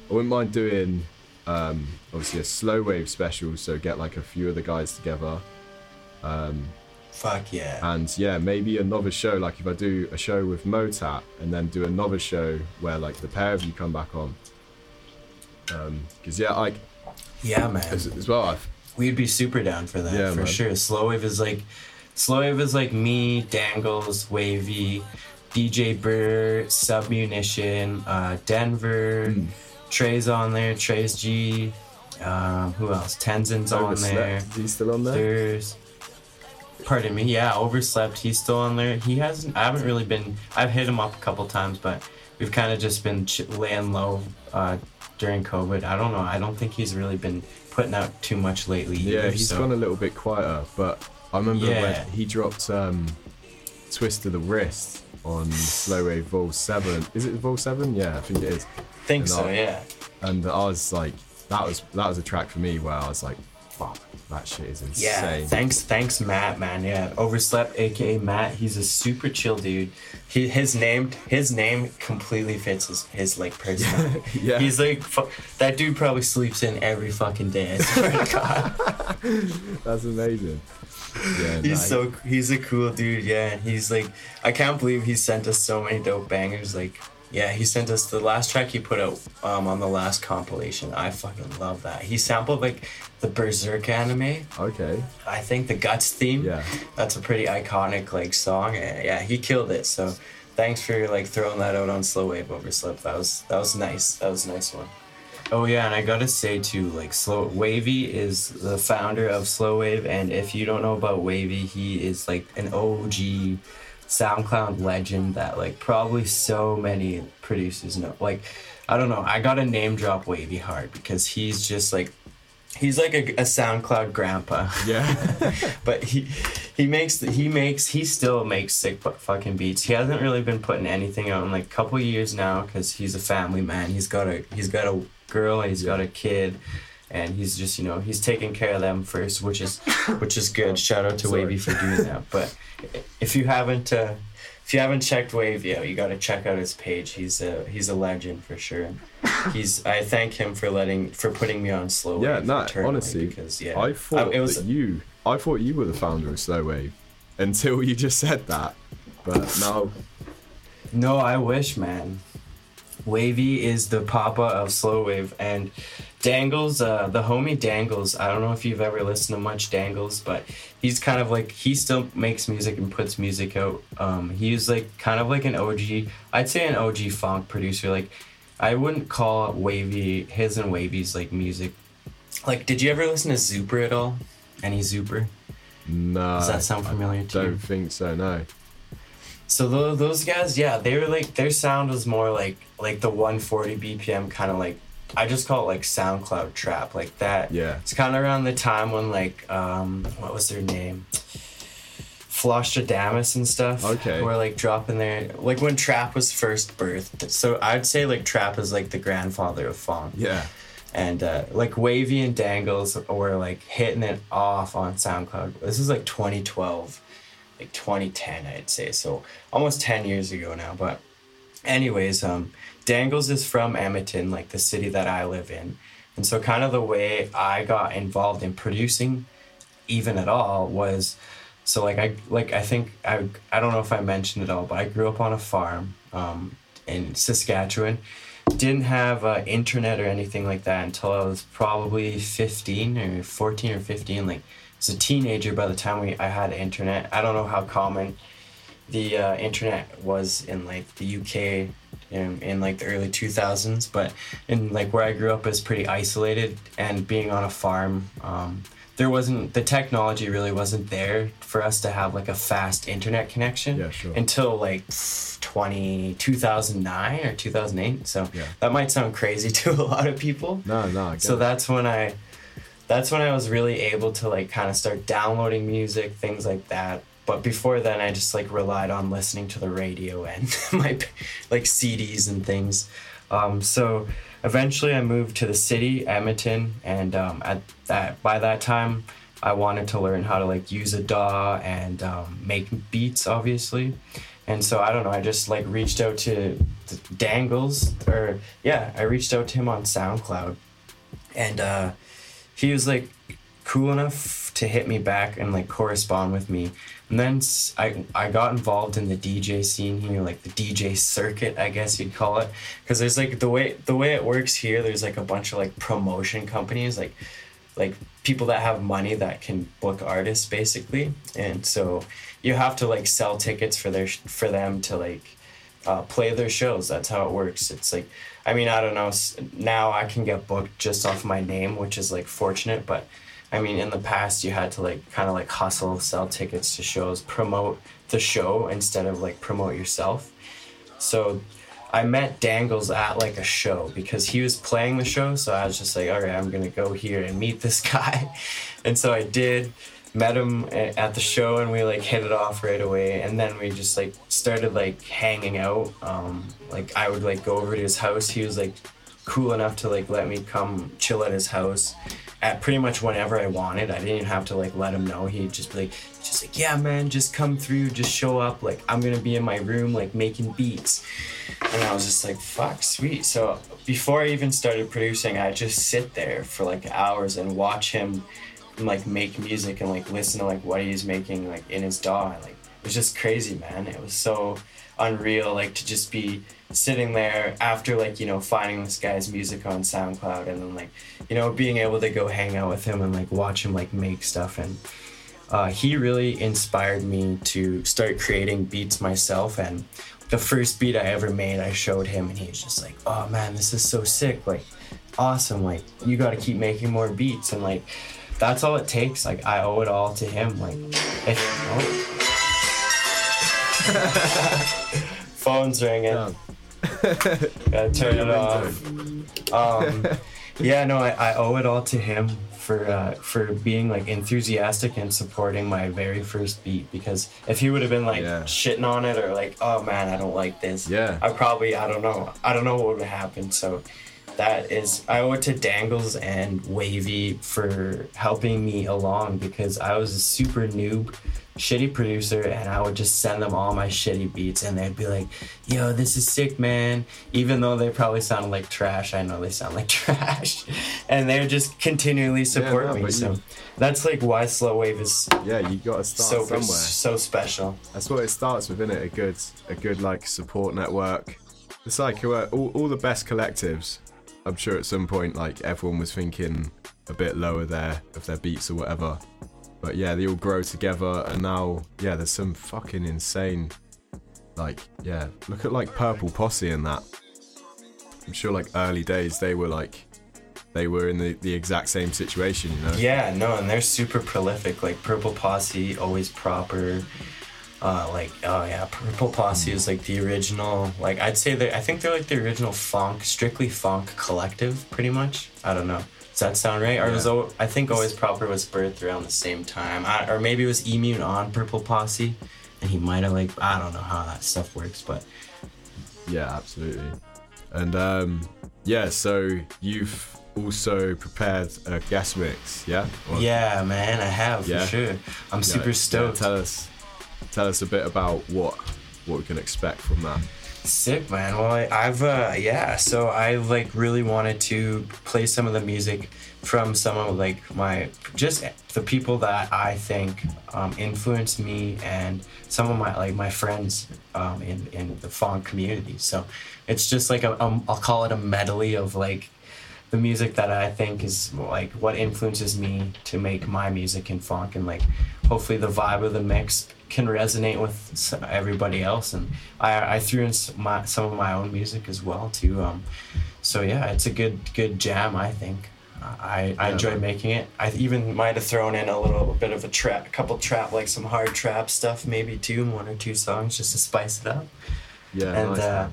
I wouldn't mind doing um, obviously a slow wave special, so get like a few of the guys together. Um, Fuck yeah. and yeah, maybe another show. Like if I do a show with Motat, and then do another show where like the pair of you come back on. Because yeah, like Yeah, man. as, as well. I've, We'd be super down for that Yeah, for man. sure. Slow wave is like, slow wave is like me, Dangles, Wavy, DJ Burr, Submunition, uh, Denvor, Hmm. Trey's on there, Trezge. Um, who else? Tenzin's on Overslept. there. Is he still on there? There's. Pardon me. Yeah, overslept. He's still on there. He hasn't. I haven't really been. I've hit him up a couple times, but we've kind of just been ch- laying low uh, during COVID. I don't know. I don't think he's really been putting out too much lately. Yeah, either, he's so- gone a little bit quieter, but I remember Yeah. when he dropped um, Twist of the Wrist on Slow Wave Vol 7. Is it Vol 7? Yeah, I think it is. Think And so. I- Yeah. And I was like, that was that was a track for me where I was like, fuck, that shit is insane. Yeah. insane. Thanks. Thanks, Matt. Man. Yeah. Overslept, aka Matt. He's a super chill dude. He his name his name completely fits his his like personality. Yeah. He's like fu- that dude probably sleeps in every fucking day. I swear to God. That's amazing. Yeah, He's nice. so he's a cool dude, yeah. He's like I can't believe he sent us so many dope bangers. Like yeah, he sent us the last track he put out um, on the last compilation. I fucking love that. He sampled like the Berserk anime. Okay. I think the Guts theme. Yeah. That's a pretty iconic like song. Yeah, he killed it. So thanks for like throwing that out on Slow Wave Overslept. That was that was nice. That was a nice one. Oh yeah, and I gotta say too, like Slow Wavy is the founder of Slow Wave, and if you don't know about Wavy, he is like an OG SoundCloud legend that like probably so many producers know. Like, I don't know, I gotta name drop Wavy hard because he's just like he's like a, a SoundCloud grandpa. Yeah. but he he makes he makes he still makes sick fu- fucking beats. He hasn't really been putting anything out in like a couple years now because he's a family man. He's got a he's got a girl. and He's got a kid. And he's just, you know, he's taking care of them first, which is, which is good. Shout out to Sorry. Wavy for doing that. But if you haven't, uh, if you haven't checked Wavy out, you got to check out his page. He's a he's a legend for sure. He's I thank him for letting for putting me on slow. Yeah, Wave no, honestly, because yeah, I thought it was that you, I thought you were the founder of Slow Wave until you just said that. But now, No, I wish, man. Wavy is the papa of slow wave, and Dangles, uh, the homie Dangles. I don't know if you've ever listened to much Dangles, but he's kind of like he still makes music and puts music out. Um, he's like kind of like an OG. I'd say an OG phonk producer. Like I wouldn't call Wavy his and Wavy's like music. Like, did you ever listen to Zuper at all? Any Zuper? No. Does that sound familiar to you? Don't think so. No. So tho- those guys, yeah, they were like their sound was more like like the 140 BPM kind of like I just call it like SoundCloud trap like that. Yeah. It's kind of around the time when like um what was their name? Flosstradamus and stuff. Okay. Were like dropping their like when trap was first birthed. So I'd say like trap is like the grandfather of phonk. Yeah. And uh, like Wavy and Dangles were like hitting it off on SoundCloud. This is like 2012, like 2010, I'd say. So almost 10 years ago now. But, anyways, um, Dangles is from Edmonton, like the city that I live in. And so, kind of the way I got involved in producing, even at all, was so like I like I think I I don't know if I mentioned it all, but I grew up on a farm um, in Saskatchewan didn't have uh, internet or anything like that until I was probably 15 or 14 or 15 like as a teenager by the time we I had internet I don't know how common the uh, internet was in like the UK in, in like the early 2000s but in like where I grew up is pretty isolated and being on a farm um, there wasn't the technology really wasn't there for us to have like a fast internet connection Yeah, sure. until like 20 2009 or 2008 so Yeah. that might sound crazy to a lot of people No, no. So it. that's when i that's when i was really able to like kind of start downloading music things like that but before then i just like relied on listening to the radio and my like cds and things um, so eventually i moved to the city edmonton and um, at that by that time i wanted to learn how to like use a daw and um, make beats obviously and so I don't know. I just like reached out to Dangles, or yeah, I reached out to him on SoundCloud, and uh, he was like cool enough to hit me back and like correspond with me. And then I, I got involved in the DJ scene here, like the DJ circuit, I guess you'd call it, because there's like the way the way it works here. There's like a bunch of like promotion companies, like like people that have money that can book artists basically. And so you have to like sell tickets for their for them to like uh, play their shows. That's how it works. It's like i mean i don't know now i can get booked just off my name which is like fortunate but i mean in the past you had to like kind of like hustle sell tickets to shows promote the show instead of like promote yourself so I met Dangles at like a show because he was playing the show. So I was just like, all right, I'm gonna go here and meet this guy. And so I did, met him at the show, and we like hit it off right away. And then we just like started like hanging out. Um, like I would like go over to his house. He was like cool enough to like let me come chill at his house at pretty much whenever I wanted. I didn't even have to like let him know. He'd just be like, just like, yeah, man, just come through, just show up. Like I'm gonna be in my room, like making beats. And I was just like, fuck, sweet. So before I even started producing, I just sit there for like hours and watch him like make music and like listen to like what he's making like in his DAW. And, like it was just crazy, man. It was so unreal, like to just be sitting there after like you know finding this guy's music on SoundCloud and then like you know being able to go hang out with him and like watch him like make stuff. And uh, he really inspired me to start creating beats myself. And the first beat i ever made i showed him and he was just like oh man this is so sick. Like awesome. Like you got to keep making more beats. And like that's all it takes. Like i owe it all to him. Like if oh. phone's ringing. Gotta turn it off. um, yeah no I, I owe it all to him for uh, for being like enthusiastic and supporting my very first beat because if he would have been like shitting on it or like oh man I don't like this Yeah. I probably I don't know I don't know what would have happened. So that is I owe it to Dangles and Wavy for helping me along because I was a super noob shitty producer and I would just send them all my shitty beats and they'd be like, yo, this is sick, man. Even though they probably sounded like trash, I know they sound like trash. And they're just continually support no, me. So you- that's like why Slow Wave is Yeah, you got to start so somewhere. so special. That's what it starts with, isn't it? A good, a good like support network. It's like uh, all, all the best collectives I'm sure at some point like everyone was thinking a bit lower there of their beats or whatever. But yeah, they all grow together, and now yeah, there's some fucking insane. Like yeah, look at like Purple Posse and that. I'm sure like early days they were like they were in the, the exact same situation, you know. Yeah, no, and they're super prolific. Like Purple Posse, always proper. Uh, like oh yeah, Purple Posse is like the original. Like I'd say that I think they're like the original phonk, strictly phonk collective, pretty much. I don't know. Does that sound right? Or was Yeah. o- I think always proper was birthed around the same time, I, or maybe it was Immune on Purple Posse, and he might have like I don't know how that stuff works, but Yeah, absolutely. And um, yeah, so you've also prepared a guest mix, yeah? Or- yeah, man, I have Yeah. for sure. I'm Yeah, super stoked. tell us, tell us a bit about what what we can expect from that. Sick man. Well, I, I've uh, yeah. So I like really wanted to play some of the music from some of like my just the people that I think um, influenced me and some of my like my friends um, in in the phonk community. So it's just like a, um, I'll call it a medley of like the music that I think is like what influences me to make my music in phonk and like hopefully the vibe of the mix can resonate with everybody else and I, I threw in s- my, some of my own music as well too um, so yeah it's a good good jam I think I, I Yeah, enjoyed man. making it I even might have thrown in a little bit of a trap a couple trap like some hard trap stuff maybe too one or two songs just to spice it up Yeah, and nice, uh.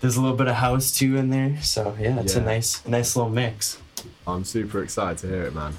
There's a little bit of house too in there. So yeah it's a nice nice little mix. I'm super excited to hear it, man.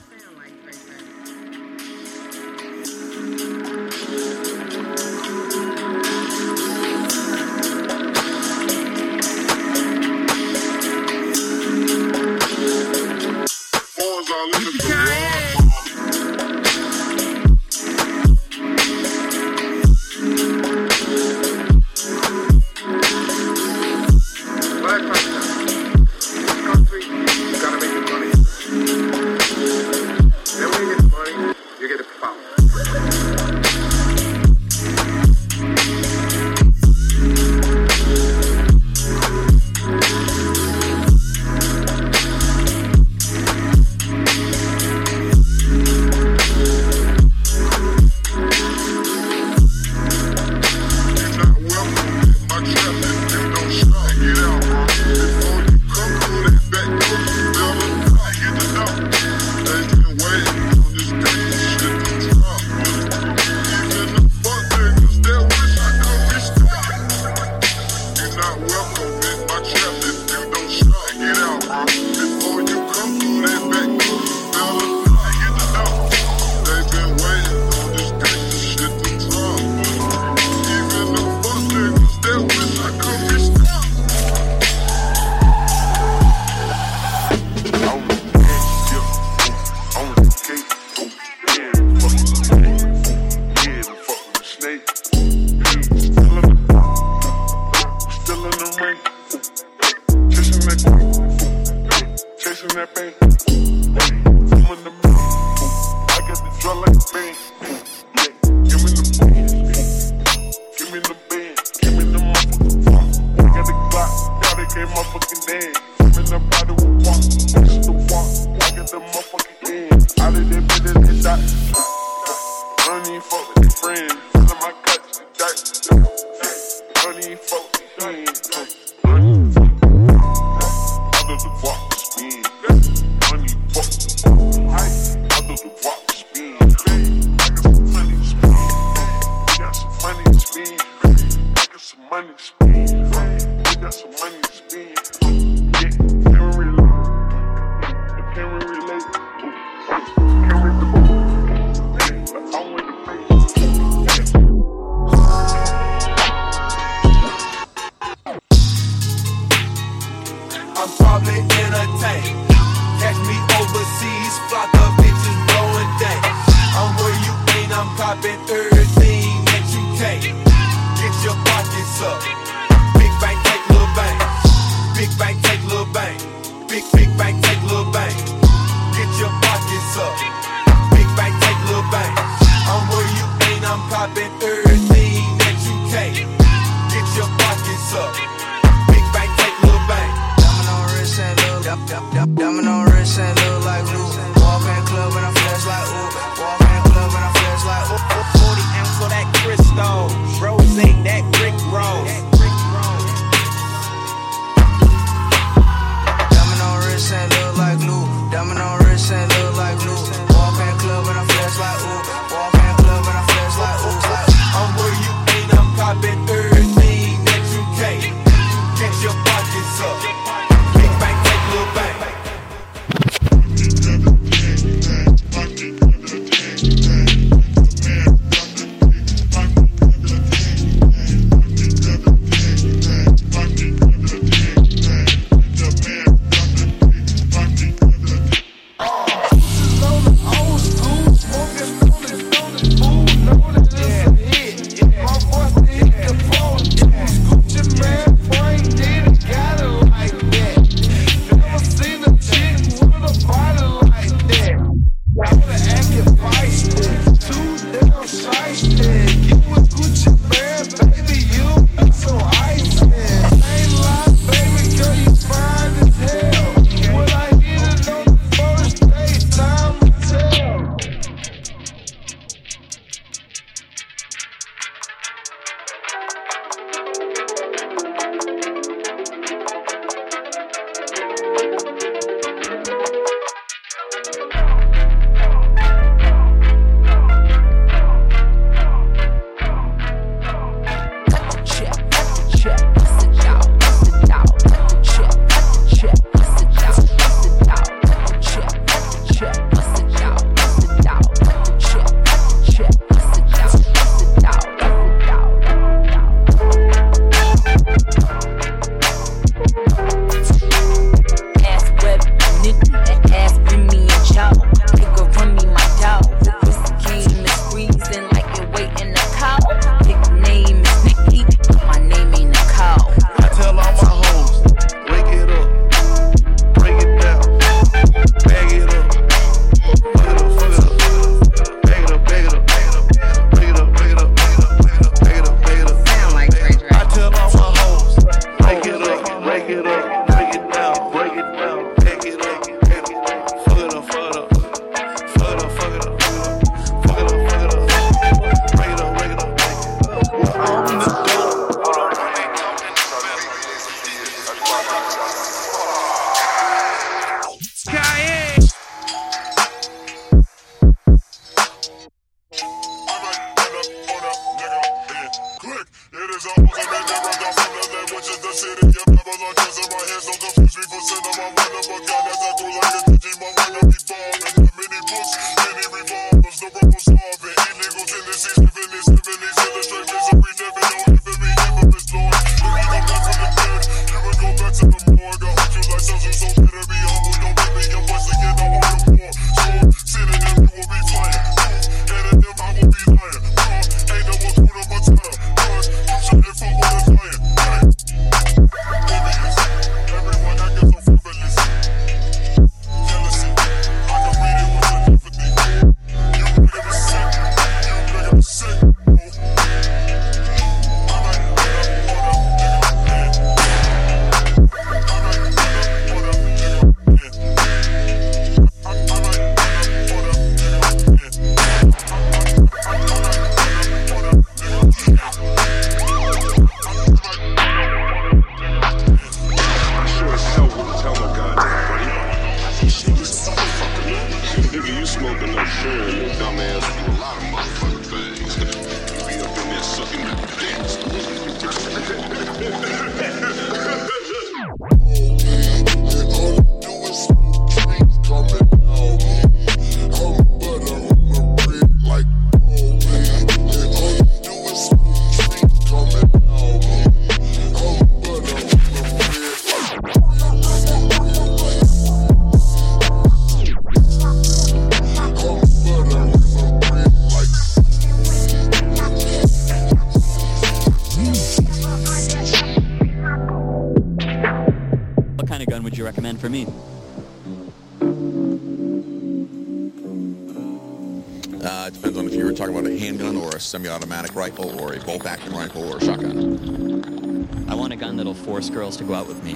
girls to go out with me.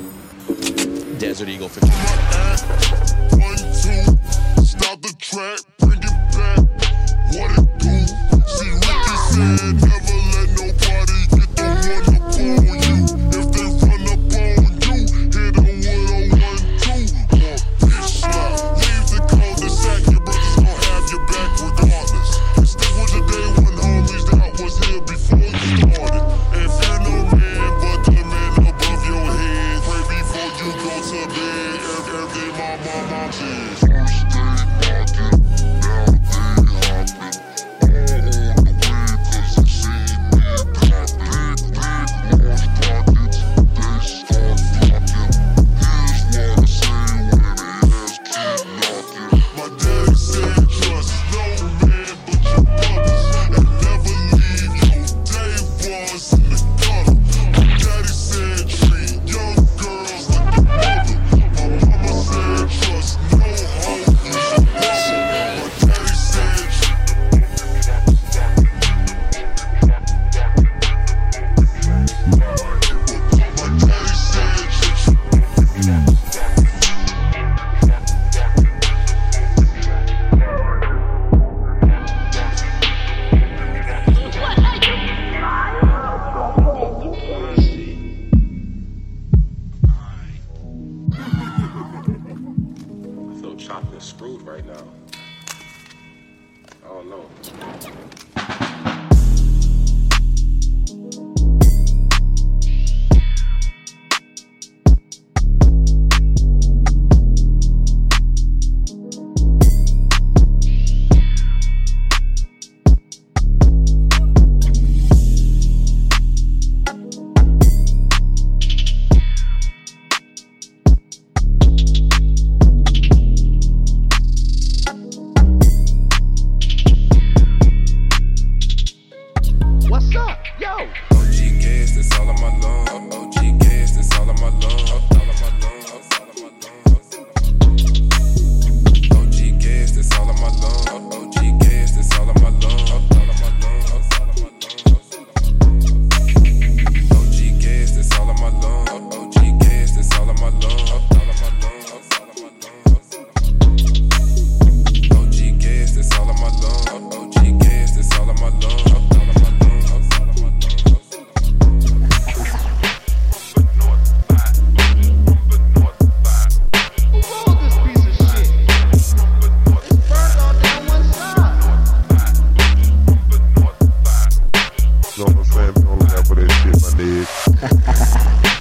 Desert Eagle for two. Sam Tony, that for that shit, my nigga.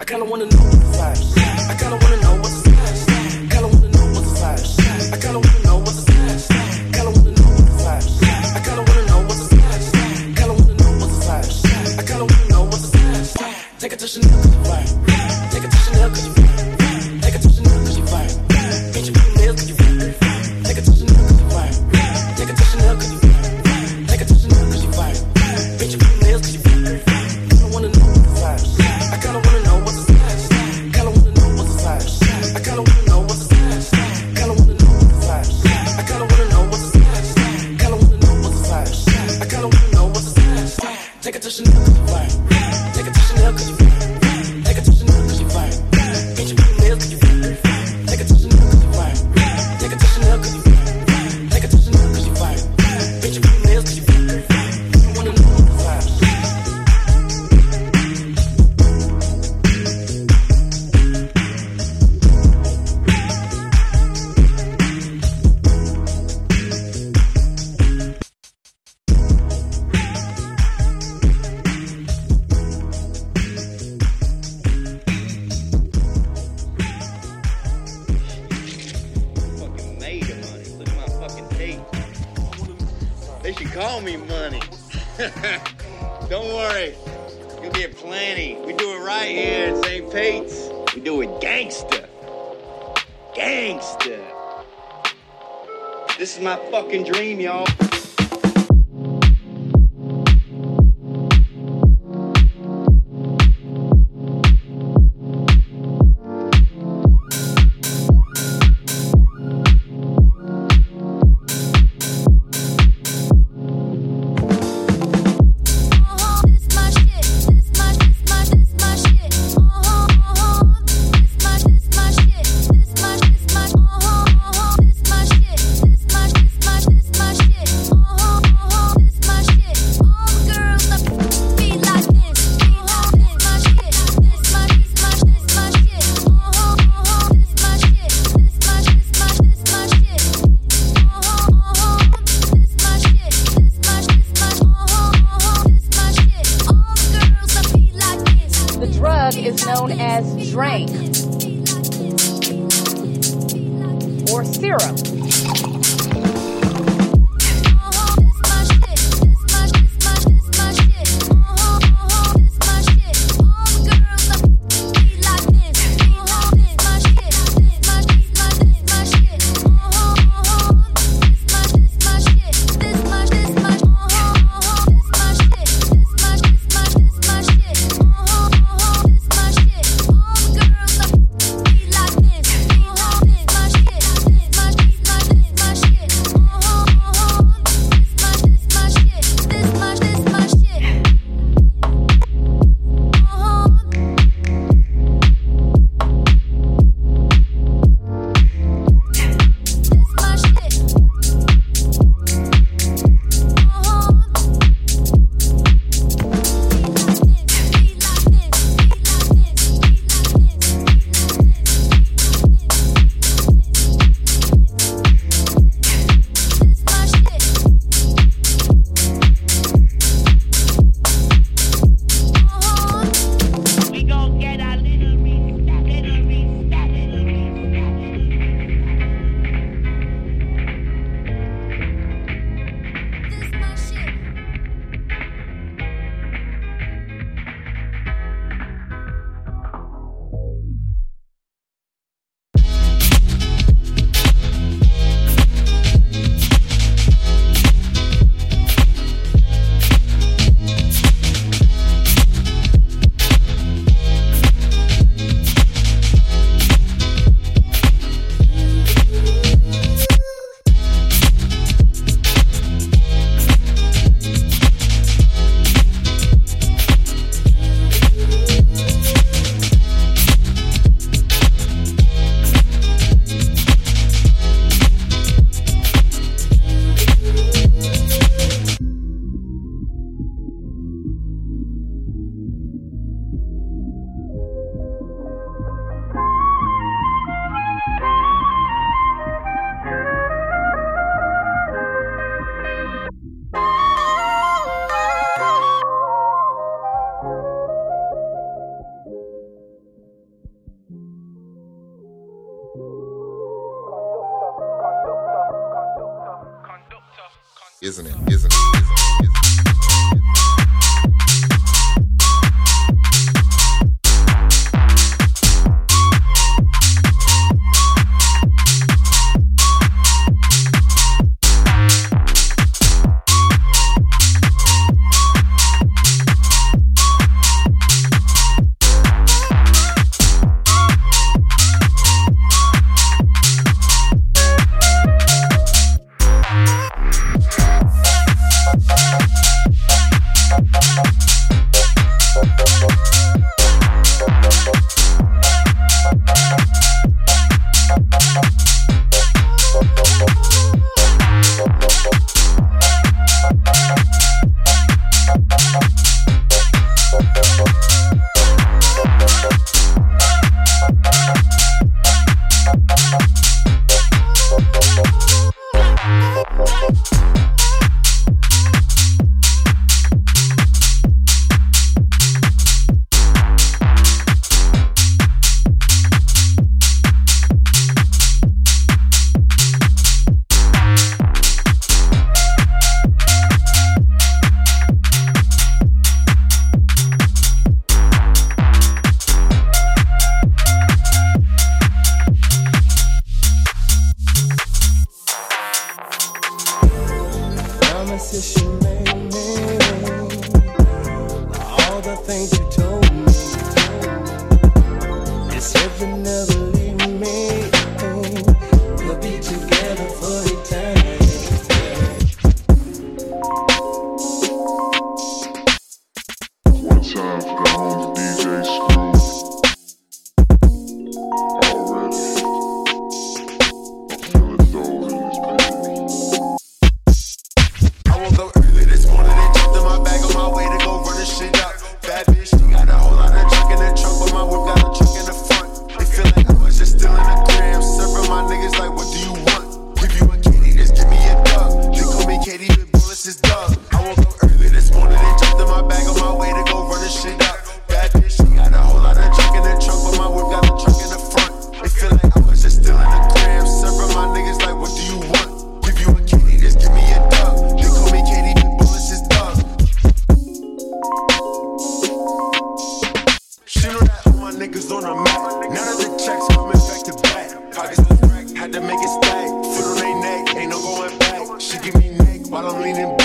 I kinda wanna know what the flash. I kinda wanna know what the vibes. Kinda wanna know what the flash. I kinda wanna know what the vibes. Kinda wanna know what the flash. I kinda wanna know what the flash. Kinda wanna know what the vibes. I kinda wanna know what the flash. Take it to Chanel. Me neck